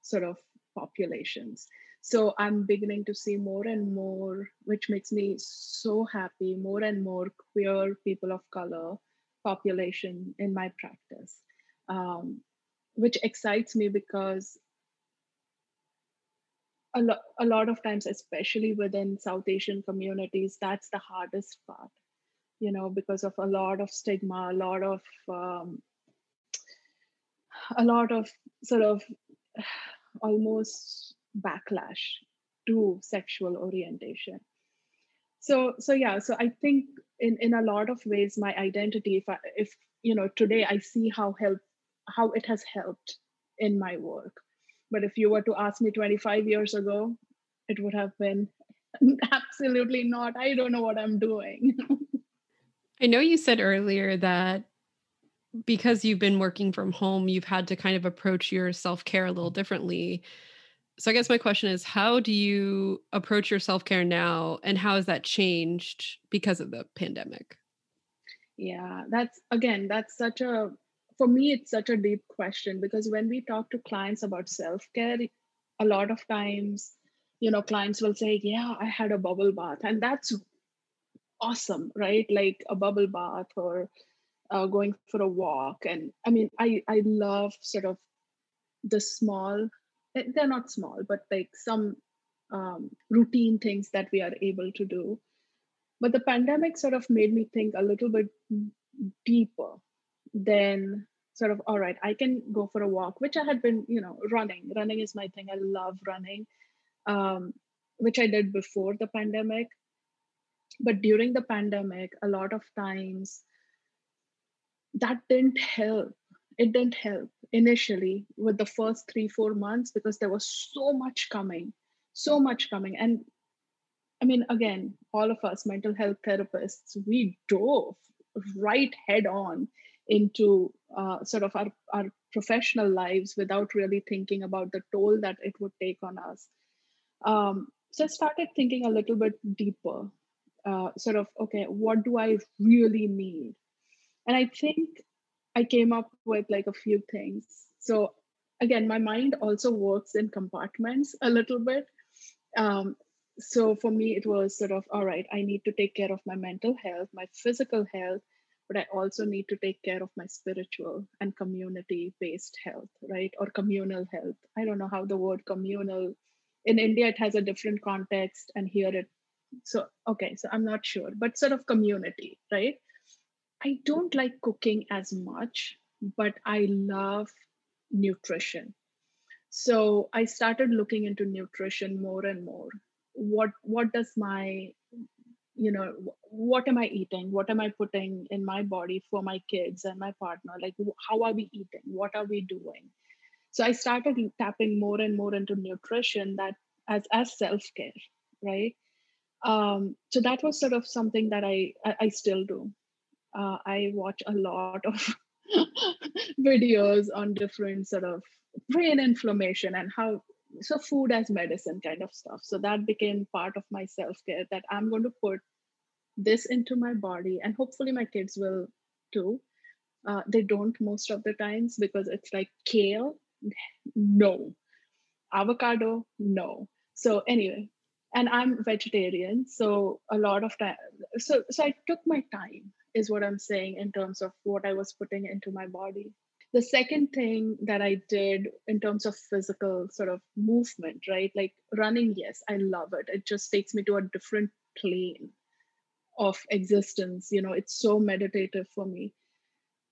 sort of populations. So i'm beginning to see more and more which makes me so happy more and more queer people of color population in my practice um, which excites me because a, lo- a lot of times especially within south asian communities that's the hardest part you know because of a lot of stigma a lot of um, a lot of sort of almost backlash to sexual orientation so so yeah so i think in in a lot of ways my identity if I, if you know today i see how help how it has helped in my work but if you were to ask me 25 years ago, it would have been <laughs> absolutely not. I don't know what I'm doing. <laughs> I know you said earlier that because you've been working from home, you've had to kind of approach your self care a little differently. So, I guess my question is how do you approach your self care now, and how has that changed because of the pandemic? Yeah, that's again, that's such a for me, it's such a deep question because when we talk to clients about self care, a lot of times you know clients will say yeah i had a bubble bath and that's awesome right like a bubble bath or uh, going for a walk. And i mean i i love sort of the small eh, they're not small but like some um, routine things that we are able to do. But the pandemic sort of made me think a little bit deeper than sort of all right i can go for a walk which i had been you know running. Running is my thing. I love running um, which i did before the pandemic. But during the pandemic a lot of times that didn't help it didn't help initially with the first three four months because there was so much coming so much coming and i mean again all of us mental health therapists we dove right head on into uh, sort of our, our professional lives without really thinking about the toll that it would take on us. Um, so I started thinking a little bit deeper, uh, sort of, okay, what do I really need? And I think I came up with like a few things. So again, my mind also works in compartments a little bit. Um, so for me, it was sort of, all right, I need to take care of my mental health, my physical health, but I also need to take care of my spiritual and community based health, right? Or communal health. I don't know how the word communal in India it has a different context, and here it so okay, so I'm not sure, but sort of community, right? I don't like cooking as much, but I love nutrition. So I started looking into nutrition more and more. What what does my you know what am i eating? What am i putting in my body for my kids and my partner? Like how are we eating? What are we doing? So i started tapping more and more into nutrition that as as self-care right? Um, so that was sort of something that i i, I still do uh, i watch a lot of <laughs> videos on different sort of brain inflammation and how so food as medicine kind of stuff. So that became part of my self-care that i'm going to put this into my body and hopefully my kids will too. Uh, they don't most of the times because it's like kale no. Avocado no. So anyway and i'm vegetarian so a lot of time so so i took my time is what i'm saying in terms of what i was putting into my body the second thing that I did in terms of physical sort of movement, right? Like running, yes, I love it. It just takes me to a different plane of existence. You know, it's so meditative for me.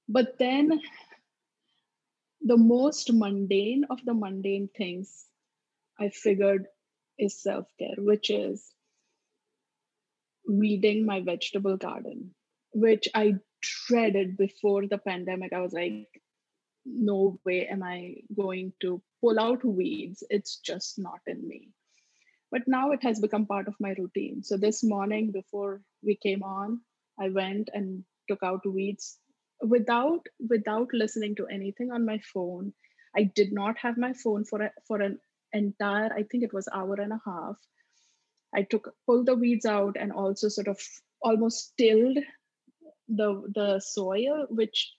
But then the most mundane of the mundane things I figured is self care, which is weeding my vegetable garden, which I dreaded before the pandemic. I was like, no way am I going to pull out weeds. It's just not in me. But now it has become part of my routine. So this morning before we came on, I went and took out weeds without without listening to anything on my phone. I did not have my phone for a, for an entire, I think it was hour and a half. I took pulled the weeds out and also sort of almost tilled the the soil, which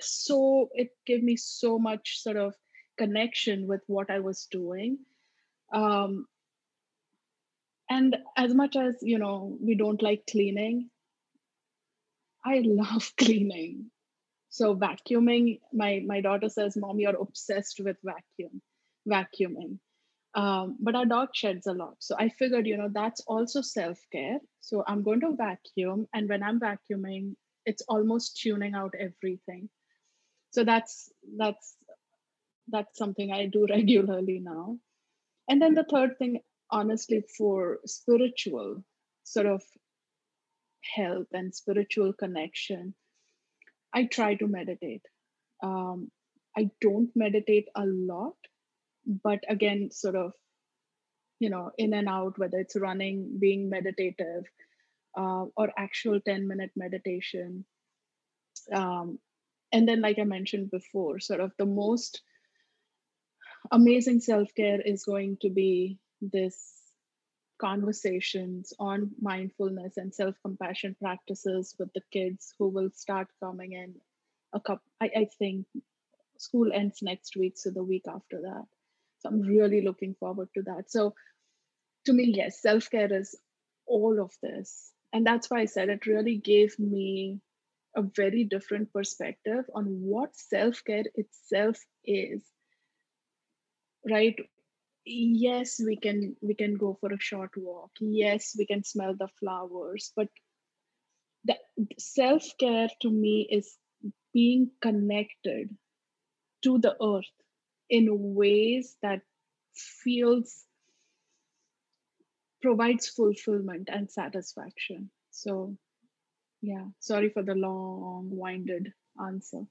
so it gave me so much sort of connection with what I was doing. Um, and as much as you know, we don't like cleaning, I <laughs> love cleaning. So vacuuming, my my daughter says, "Mom, you're obsessed with vacuum, vacuuming." Um, but our dog sheds a lot, so I figured, you know, that's also self care. So I'm going to vacuum, and when I'm vacuuming, it's almost tuning out everything. So that's that's that's something i do <laughs> regularly now. And then the third thing honestly for spiritual sort of health and spiritual connection i try to meditate. Um, i don't meditate a lot but again sort of you know in and out whether it's running being meditative uh, or actual 10 minute meditation. Um, and then like i mentioned before sort of the most amazing self-care is going to be this conversations on mindfulness and self-compassion practices with the kids who will start coming in a couple I, I think school ends next week so the week after that. So i'm really looking forward to that. So to me, yes, self care is all of this. And that's why I said it really gave me a very different perspective on what self care itself is. Right? Yes, we can we can go for a short walk. Yes, we can smell the flowers, but the self care to me is being connected to the earth in ways that feels provides fulfillment and satisfaction so yeah sorry for the long winded answer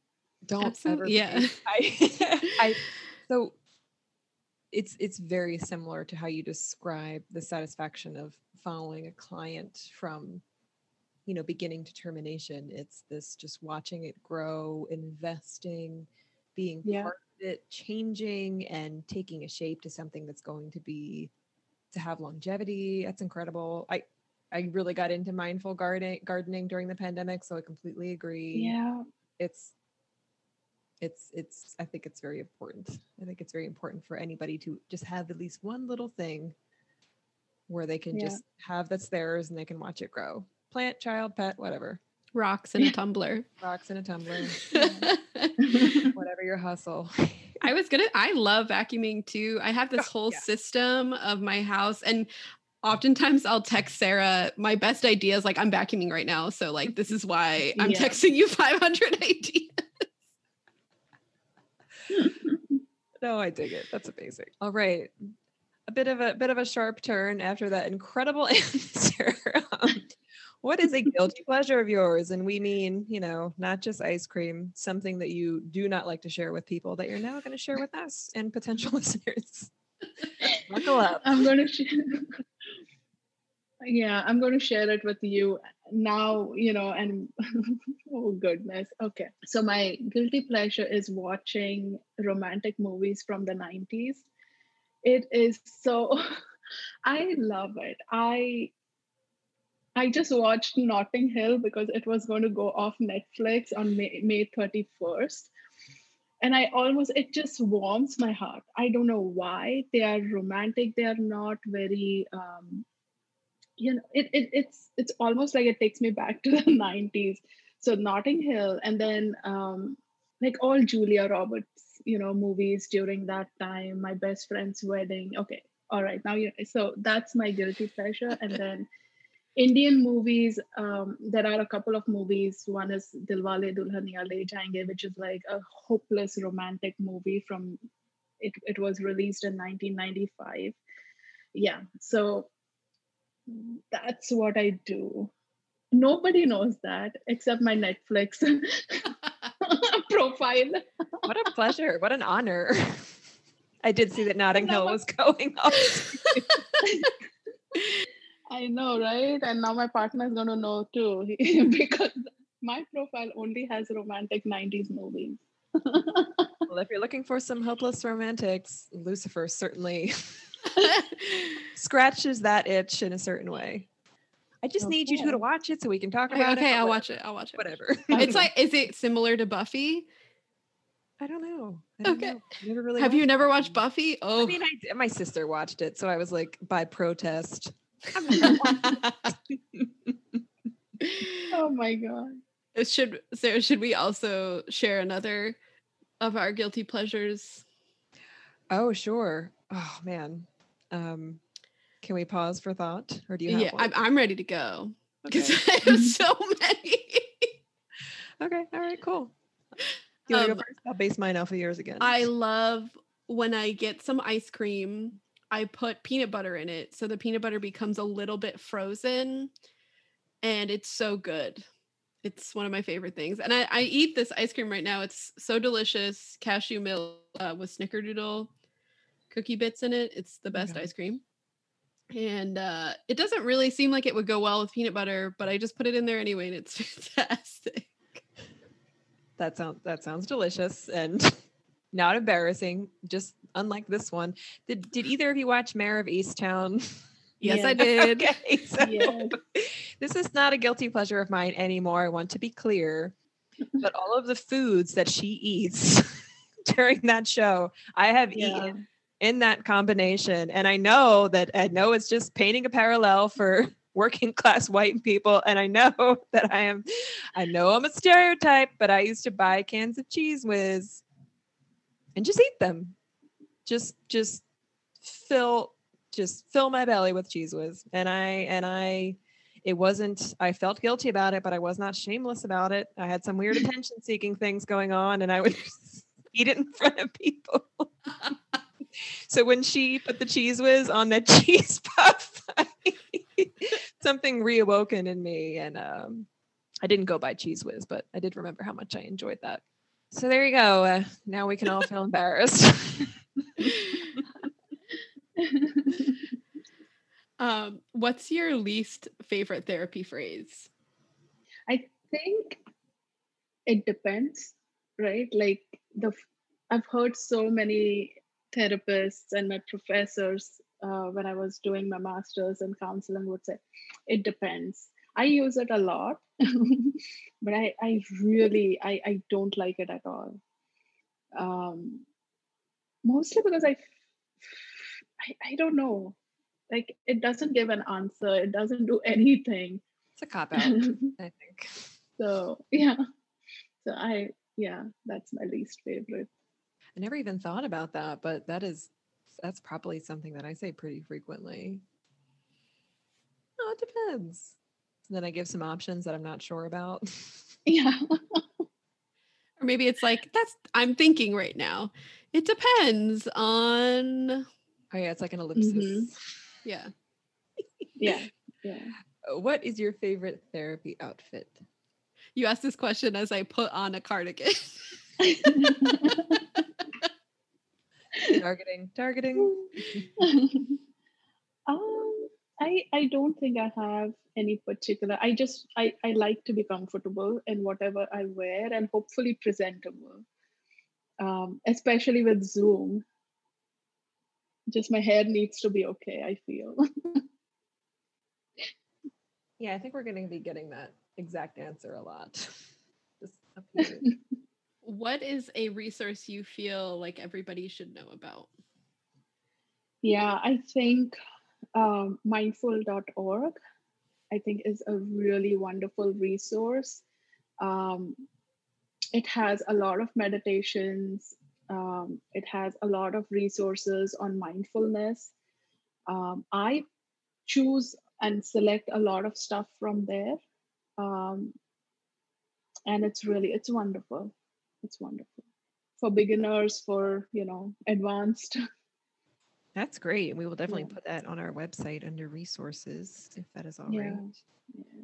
don't Absolutely. ever yeah <laughs> I, I so it's it's very similar to how you describe the satisfaction of following a client from you know beginning to termination it's this just watching it grow investing being Yeah. part of it changing and taking a shape to something that's going to be to have longevity. That's incredible. I i really got into mindful gardening gardening during the pandemic so i completely agree. Yeah. It's it's it's i think it's very important. I think it's very important for anybody to just have at least one little thing where they can Yeah. just have that's theirs and they can watch it grow. Plant child pet whatever. Rocks in <laughs> a tumbler. Rocks in a tumbler. Whatever your hustle <laughs> I was gonna. I love vacuuming too. I have this Oh, whole yeah. system of my house, and oftentimes I'll text Sarah my best ideas. Like I'm vacuuming right now, so like this is why I'm Yeah. texting you <laughs> 500 ideas. <laughs> no i dig it that's amazing all right a bit of a bit of a sharp turn after that incredible <laughs> answer um, what is a guilty pleasure of yours? And we mean you know not just ice cream something that you do not like to share with people that you're now going to share with us and potential <laughs> listeners. Buckle up. I'm going to share yeah i'm going to share it with you now you know and <laughs> oh goodness okay. So my guilty pleasure is watching romantic movies from the 90s it is so <laughs> i love it. I i just watched notting hill because it was going to go off netflix on may, may 31st and i almost it just warms my heart. I don't know why. They are romantic. They are not very um you know it, it it's it's almost like it takes me back to <laughs> the 90s so notting hill and then um like all julia roberts you know movies during that time my best friend's wedding. Okay all right. Now you so that's my guilty pleasure. And then indian movies um there are a couple of movies. One is dilwale dulhania le jayenge which is like a hopeless romantic movie from it, it was released in 1995 yeah so that's what I do. Nobody knows that except my Netflix <laughs> profile. what a pleasure. What an honor. <laughs> I did see that notting hill was <laughs> going up I know, right? And now my partner is going to know too <laughs> because my profile only has romantic 90s movies. <laughs> well if you're looking for some hopeless romantics lucifer certainly <laughs> scratches that itch in a certain way i just need you two to watch it so we can talk okay, about it okay but I'll what- watch it. I'll watch it. whatever It's like, is it similar to Buffy? I don't know. I don't Okay. know. Never really. Have you never it. watched Buffy? Oh, I mean, I my sister watched it, so I was like, by protest. I'm not gonna watch Oh my God. should Sarah? Should we also share another of our guilty pleasures? oh, sure. Oh man. Um, can we pause for thought, or do you have Yeah, one? I'm, I'm ready to go because Okay. I have <laughs> so many. okay. All right. Cool. You want to Um, go first? I'll base mine off of yours again. I love when I get some ice cream, I put peanut butter in it. So the peanut butter becomes a little bit frozen and it's so good. It's one of my favorite things. And I, I eat this ice cream right now. It's so delicious. Cashew milk uh, with snickerdoodle cookie bits in it. It's the best Okay. ice cream. And uh, it doesn't really seem like it would go well with peanut butter, but I just put it in there anyway and it's <laughs> fantastic. that sounds that sounds delicious and <laughs> not embarrassing. Just unlike this one. Did Did either of you watch Mare of Easttown? <laughs> Yes, I did. okay. <laughs> So Yes. this is not a guilty pleasure of mine anymore. I want to be clear. <laughs> But all of the foods that she eats during that show, I have Yeah. eaten in that combination. And I know that I know it's just painting a parallel for working class white people. And I know that I am, I know I'm a stereotype, but I used to buy cans of Cheez Whiz and just eat them. Just, just fill, just fill my belly with Cheez Whiz. And I, and I, it wasn't, I felt guilty about it, but I was not shameless about it. I had some weird <laughs> attention seeking things going on and I would <laughs> eat it in front of people. so when she put the Cheez Whiz on that <laughs> cheese puff, something reawoken in me. And um, I didn't go buy Cheez Whiz, but I did remember how much I enjoyed that. So there you go. Uh, now we can all feel embarrassed. <laughs> um, what's your least favorite therapy phrase? I think it depends, right? Like the I've heard so many therapists and my professors uh, when I was doing my master's in counseling would say, it depends. I use it a lot, <laughs> but I, I really, I, I don't like it at all. Um, mostly because I, I, I don't know, like it doesn't give an answer. It doesn't do anything. It's a cop out, <laughs> I think. So yeah, so I, yeah, that's my least favorite. I never even thought about that, but that is that's probably something that I say pretty frequently. Oh, it depends. Then I give some options that I'm not sure about. <laughs> Yeah. or maybe it's like that's I'm thinking right now. It depends on Oh yeah, it's like an ellipsis. Mhm. <laughs> yeah. yeah. Yeah. Uh, What is your favorite therapy outfit? You asked this question as I put on a cardigan. <laughs> Targeting, targeting. um, I I don't think I have any particular. I just I I like to be comfortable in whatever I wear and hopefully presentable. Um, especially with Zoom. Just my hair needs to be okay. I feel. <laughs> Yeah, I think we're going to be getting that exact answer a lot. <laughs> Just up <laughs> here. what is a resource you feel like everybody should know about? Yeah, I think um, mindful.org, I think, is a really wonderful resource. Um, it has a lot of meditations, um, it has a lot of resources on mindfulness. Um, I choose and select a lot of stuff from there. Um, and it's really, it's wonderful. It's wonderful for beginners, for, you know, advanced. <laughs> That's great. And we will definitely Yeah. put that on our website under resources if that is all right. Yeah. Yeah.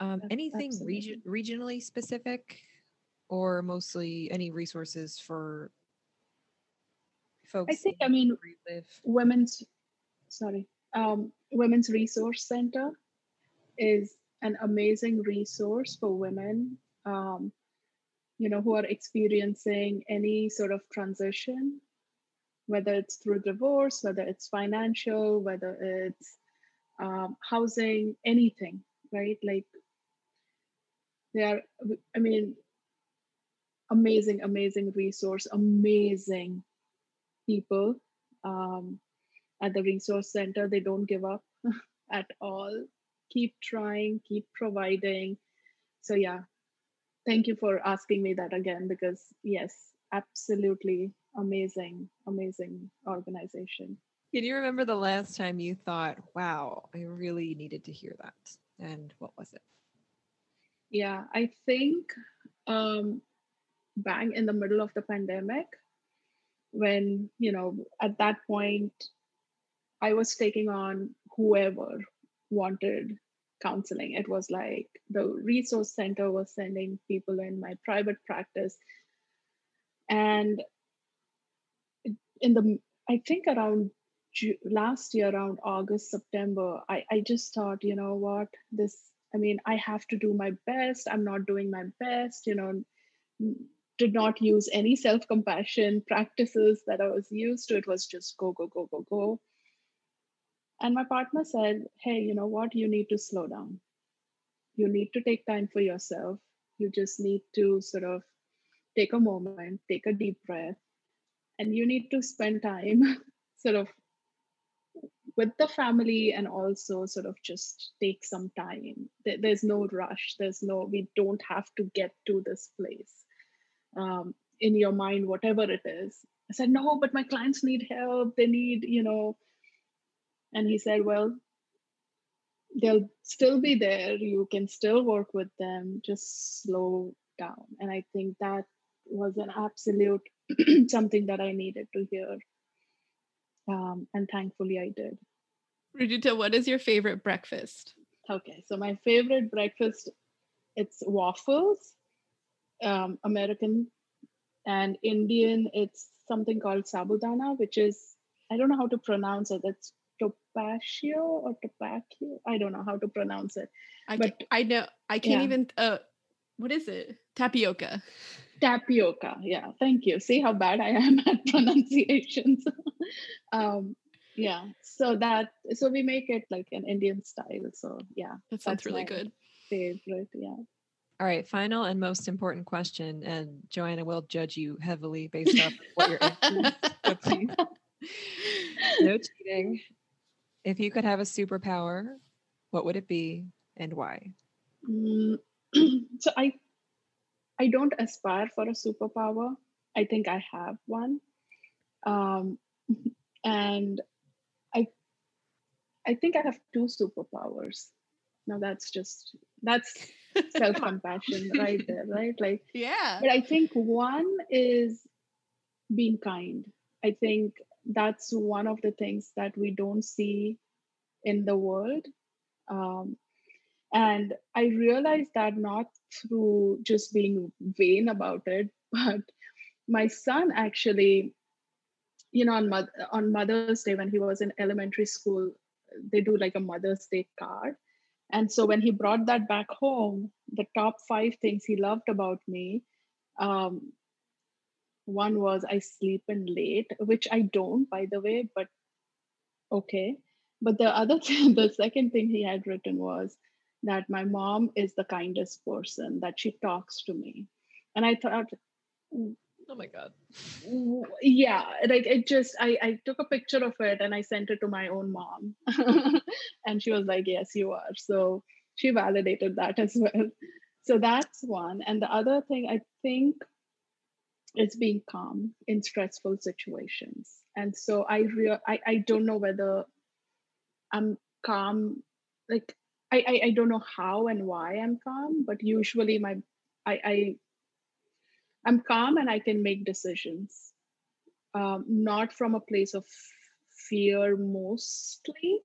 Um, anything region, regionally specific or mostly any resources for folks? I think, I mean, women's sorry um, women's resource center is an amazing resource for women um, you know who are experiencing any sort of transition whether it's through divorce whether it's financial whether it's um, housing anything right? Like they are i mean amazing amazing resource amazing people. Um, at the resource center they don't give up <laughs> at all. Keep trying keep providing. So yeah. Thank you for asking me that again because yes absolutely amazing amazing organization Can you remember the last time you thought, wow, I really needed to hear that? And what was it? yeah i think um bang in the middle of the pandemic when you know at that point i was taking on whoever wanted counseling it was like the resource center was sending people in my private practice and in the i think around last year around august september I, I just thought you know what this i mean i have to do my best. I'm not doing my best you know did not use any self-compassion practices that i was used to. It was just go go go go go. And my partner said hey you know what? You need to slow down. You need to take time for yourself. You just need to sort of take a moment take a deep breath and you need to spend time <laughs> sort of with the family and also sort of just take some time. There's no rush. There's no, we don't have to get to this place um, in your mind, whatever it is. I said, no, but my clients need help. They need, you know. And he said, well, they'll still be there. You can still work with them. Just slow down. And I think that was an absolute <clears throat> something that I needed to hear. Um, and thankfully I did. Rujuta, what is your favorite breakfast? Okay, so my favorite breakfast, it's waffles, um, American and Indian. It's something called sabudana, which is I don't know how to pronounce it. It's topaccio or topaccio. I don't know how to pronounce it. I but I know I can't yeah. even. Uh, what is it? Tapioca. Tapioca. Yeah. Thank you. See how bad I am <laughs> at pronunciations. <laughs> um, yeah. So that so we make it like an Indian style. So yeah, that sounds really good. Favorite. Yeah. All right, final and most important question, and Joanna will judge you heavily based off what your answers. <laughs> no cheating. If you could have a superpower, what would it be and why? Mm, <clears throat> so I I don't aspire for a superpower. I think I have one. Um, <laughs> and I I think I have two superpowers. Now that's just that's <laughs> self-compassion right there, right? Like yeah. But I think one is being kind. I think that's one of the things that we don't see in the world. Um, and I realized that not through just being vain about it, <laughs> but my son actually, you know, on, on Mother's Day when he was in elementary school, they do like a Mother's Day card. And so when he brought that back home, the top five things he loved about me, um, one was I sleep in late, which I don't, by the way, but okay. But the other <laughs> the second thing he had written was that my mom is the kindest person, that she talks to me. And I thought, oh my god. yeah like it just I, I took a picture of it and i sent it to my own mom. <laughs> And she was like yes you are. So she validated that as well. So that's one. And the other thing i think is being calm in stressful situations. And so i real I, I don't know whether i'm calm like I, I i don't know how and why i'm calm but usually my i i I'm calm and I can make decisions, um, not from a place of fear mostly,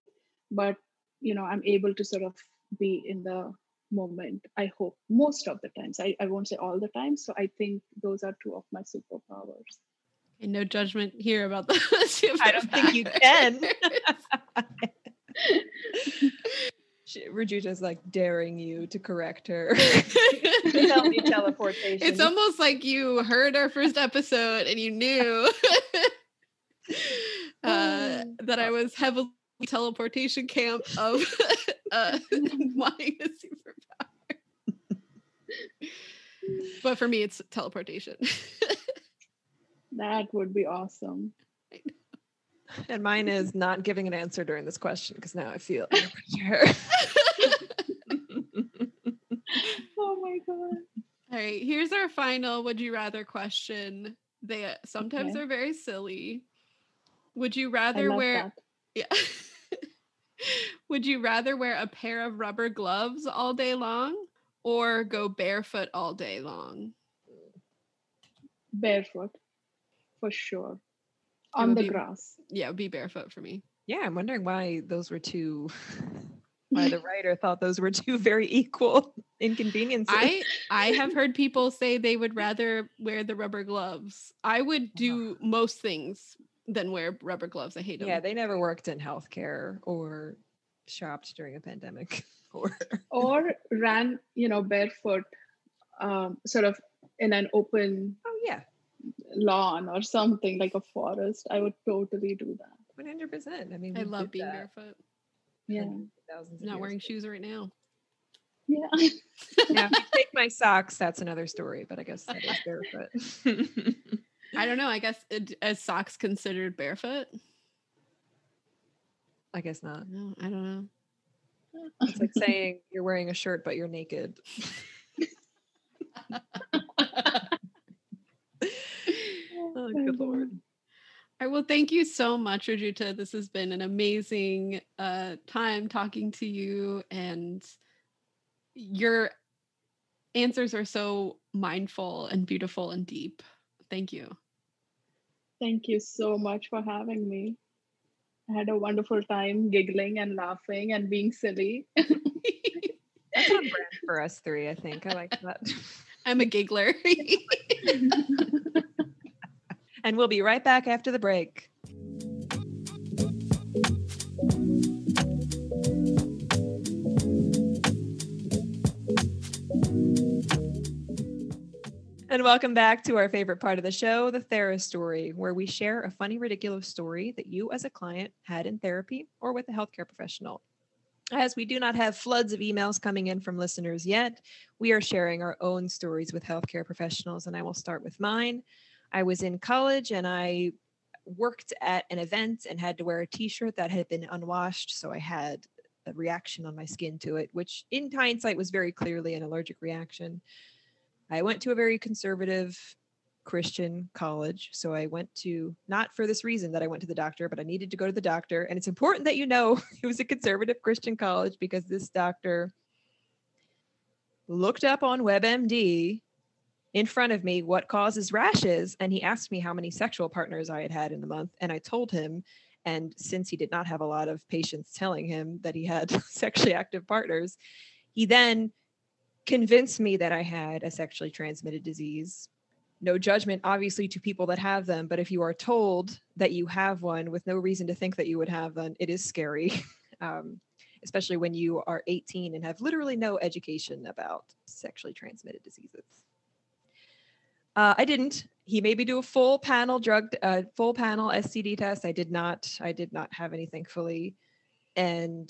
but you know, I'm able to sort of be in the moment. I hope most of the times. I, I won't say all the time. So I think those are two of my superpowers. And no judgment here about the <laughs> I don't think you can. <laughs> <laughs> Rujuta's like daring you to correct her. Tell me <laughs> teleportation. It's almost like you heard our first episode and you knew <laughs> uh, <sighs> that I was heavily teleportation camp of <laughs> uh, wanting a superpower. but for me, it's teleportation. that would be awesome. And mine is not giving an answer during this question because now I feel <laughs> pressure. <laughs> oh my god. All right, here's our final would you rather question. They uh, sometimes okay. are very silly. Would you rather wear that. <laughs> Yeah. would you rather wear a pair of rubber gloves all day long or go barefoot all day long? Barefoot. For sure on the be, grass. Yeah, it would be barefoot for me. Yeah, I'm wondering why those were two. <laughs> why the <laughs> writer thought those were two very equal <laughs> inconveniences. I I have heard people say they would rather wear the rubber gloves. I would do most things than wear rubber gloves. I hate them. Yeah, they never worked in healthcare or shopped during a pandemic or or ran, you know, barefoot, um, sort of in an open. Oh yeah, lawn or something like a forest, I would totally do that. One hundred percent. I mean, I love being that. barefoot. Yeah, not wearing ago. shoes right now. Yeah. <laughs> now, if you take my socks, that's another story. But I guess that is barefoot. <laughs> I don't know. I guess uh, it, as socks considered barefoot. I guess not. No, I don't know. It's like saying you're wearing a shirt but you're naked. <laughs> Oh, good lord. I will thank you so much, Rujuta. This has been an amazing uh, time talking to you, and your answers are so mindful and beautiful and deep. Thank you. Thank you so much for having me. I had a wonderful time giggling and laughing and being silly. <laughs> That's on brand for us three, I think. I like that. I'm a giggler. <laughs> <laughs> and we'll be right back after the break. And welcome back to our favorite part of the show, the Thera story, where we share a funny, ridiculous story that you as a client had in therapy or with a healthcare professional. As we do not have floods of emails coming in from listeners yet, we are sharing our own stories with healthcare professionals, and I will start with mine. I was in college and I worked at an event and had to wear a t shirt that had been unwashed. So I had a reaction on my skin to it, which in hindsight was very clearly an allergic reaction. I went to a very conservative Christian college. So I went to, not for this reason that I went to the doctor, but I needed to go to the doctor. And it's important that you know <laughs> it was a conservative Christian college because this doctor looked up on WebMD in front of me what causes rashes. And he asked me how many sexual partners I had had in a month. And I told him. And since he did not have a lot of patients telling him that he had <laughs> sexually active partners, he then convinced me that I had a sexually transmitted disease. No judgment, obviously, to people that have them, but if you are told that you have one with no reason to think that you would have them, it is scary, <laughs> um, especially when you are 18 and have literally no education about sexually transmitted diseases. Uh, I didn't. He made me do a full panel drug, uh, full panel STD test. I did not. I did not have any, thankfully. And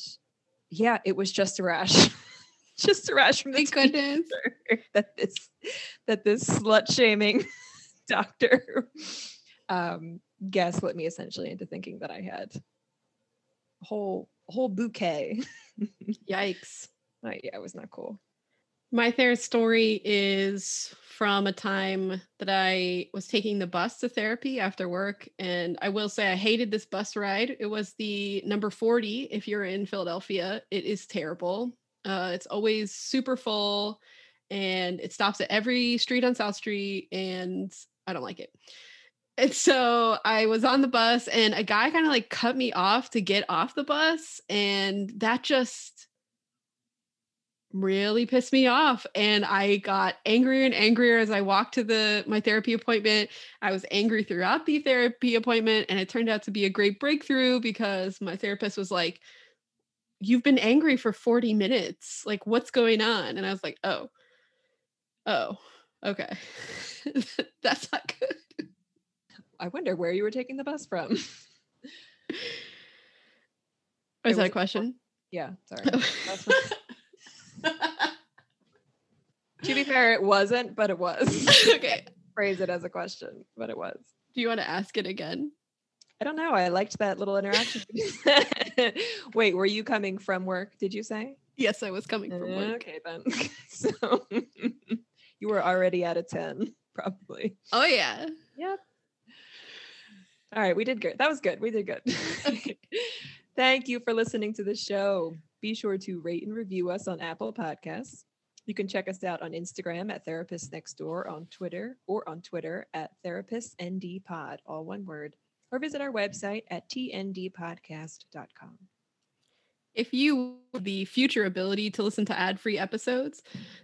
yeah, it was just a rash. <laughs> just a rash from the goodness. <laughs> that this that this slut shaming <laughs> doctor um, gaslit me essentially into thinking that I had a whole whole bouquet. Yikes! Uh, yeah, it was not cool. My therapist story is from a time that I was taking the bus to therapy after work. And I will say I hated this bus ride. It was the number 40 if you're in Philadelphia. It is terrible. Uh, it's always super full and it stops at every street on South Street. And I don't like it. And so I was on the bus and a guy kind of like cut me off to get off the bus. And that just really pissed me off and i got angrier and angrier as i walked to the my therapy appointment. I was angry throughout the therapy appointment and it turned out to be a great breakthrough because my therapist was like you've been angry for 40 minutes. Like what's going on? And i was like oh. Oh. Okay. <laughs> That's not good. I wonder where you were taking the bus from. Is that a question? <laughs> Yeah sorry <laughs> to be fair, it wasn't, but it was. <laughs> okay. Phrase it as a question, but it was. Do you want to ask it again? I don't know. I liked that little interaction. <laughs> Wait, were you coming from work? Did you say? Yes, I was coming from work. Okay, then. <laughs> so you were already at a 10, probably. Oh, yeah. Yep. All right, we did good. That was good. We did good. Thank you for listening to the show. Be sure to rate and review us on Apple Podcasts. You can check us out on Instagram at Therapist Next Door, on Twitter, or on Twitter at TherapistNDPod, all one word, or visit our website at tndpodcast.com. If you the future ability to listen to ad-free episodes,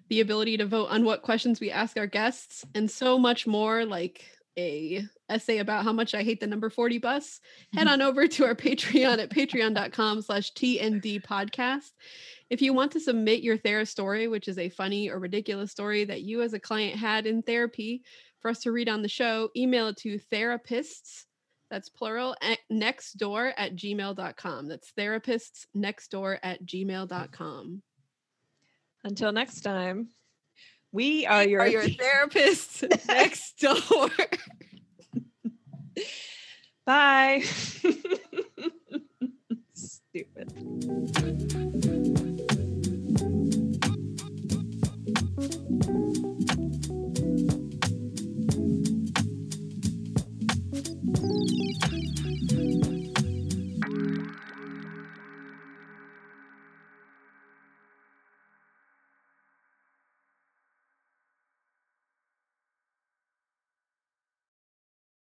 the ability to vote on what questions we ask our guests, and so much more like a essay about how much I hate the number 40 bus, head mm-hmm. on over to our Patreon at patreon.com slash TND podcast. If you want to submit your Thera story, which is a funny or ridiculous story that you as a client had in therapy for us to read on the show, email it to therapists, that's plural, next door at gmail.com. That's therapists next door at gmail.com. Until next time. We are your, are your <laughs> therapists next <laughs> door. Bye. <laughs> Stupid.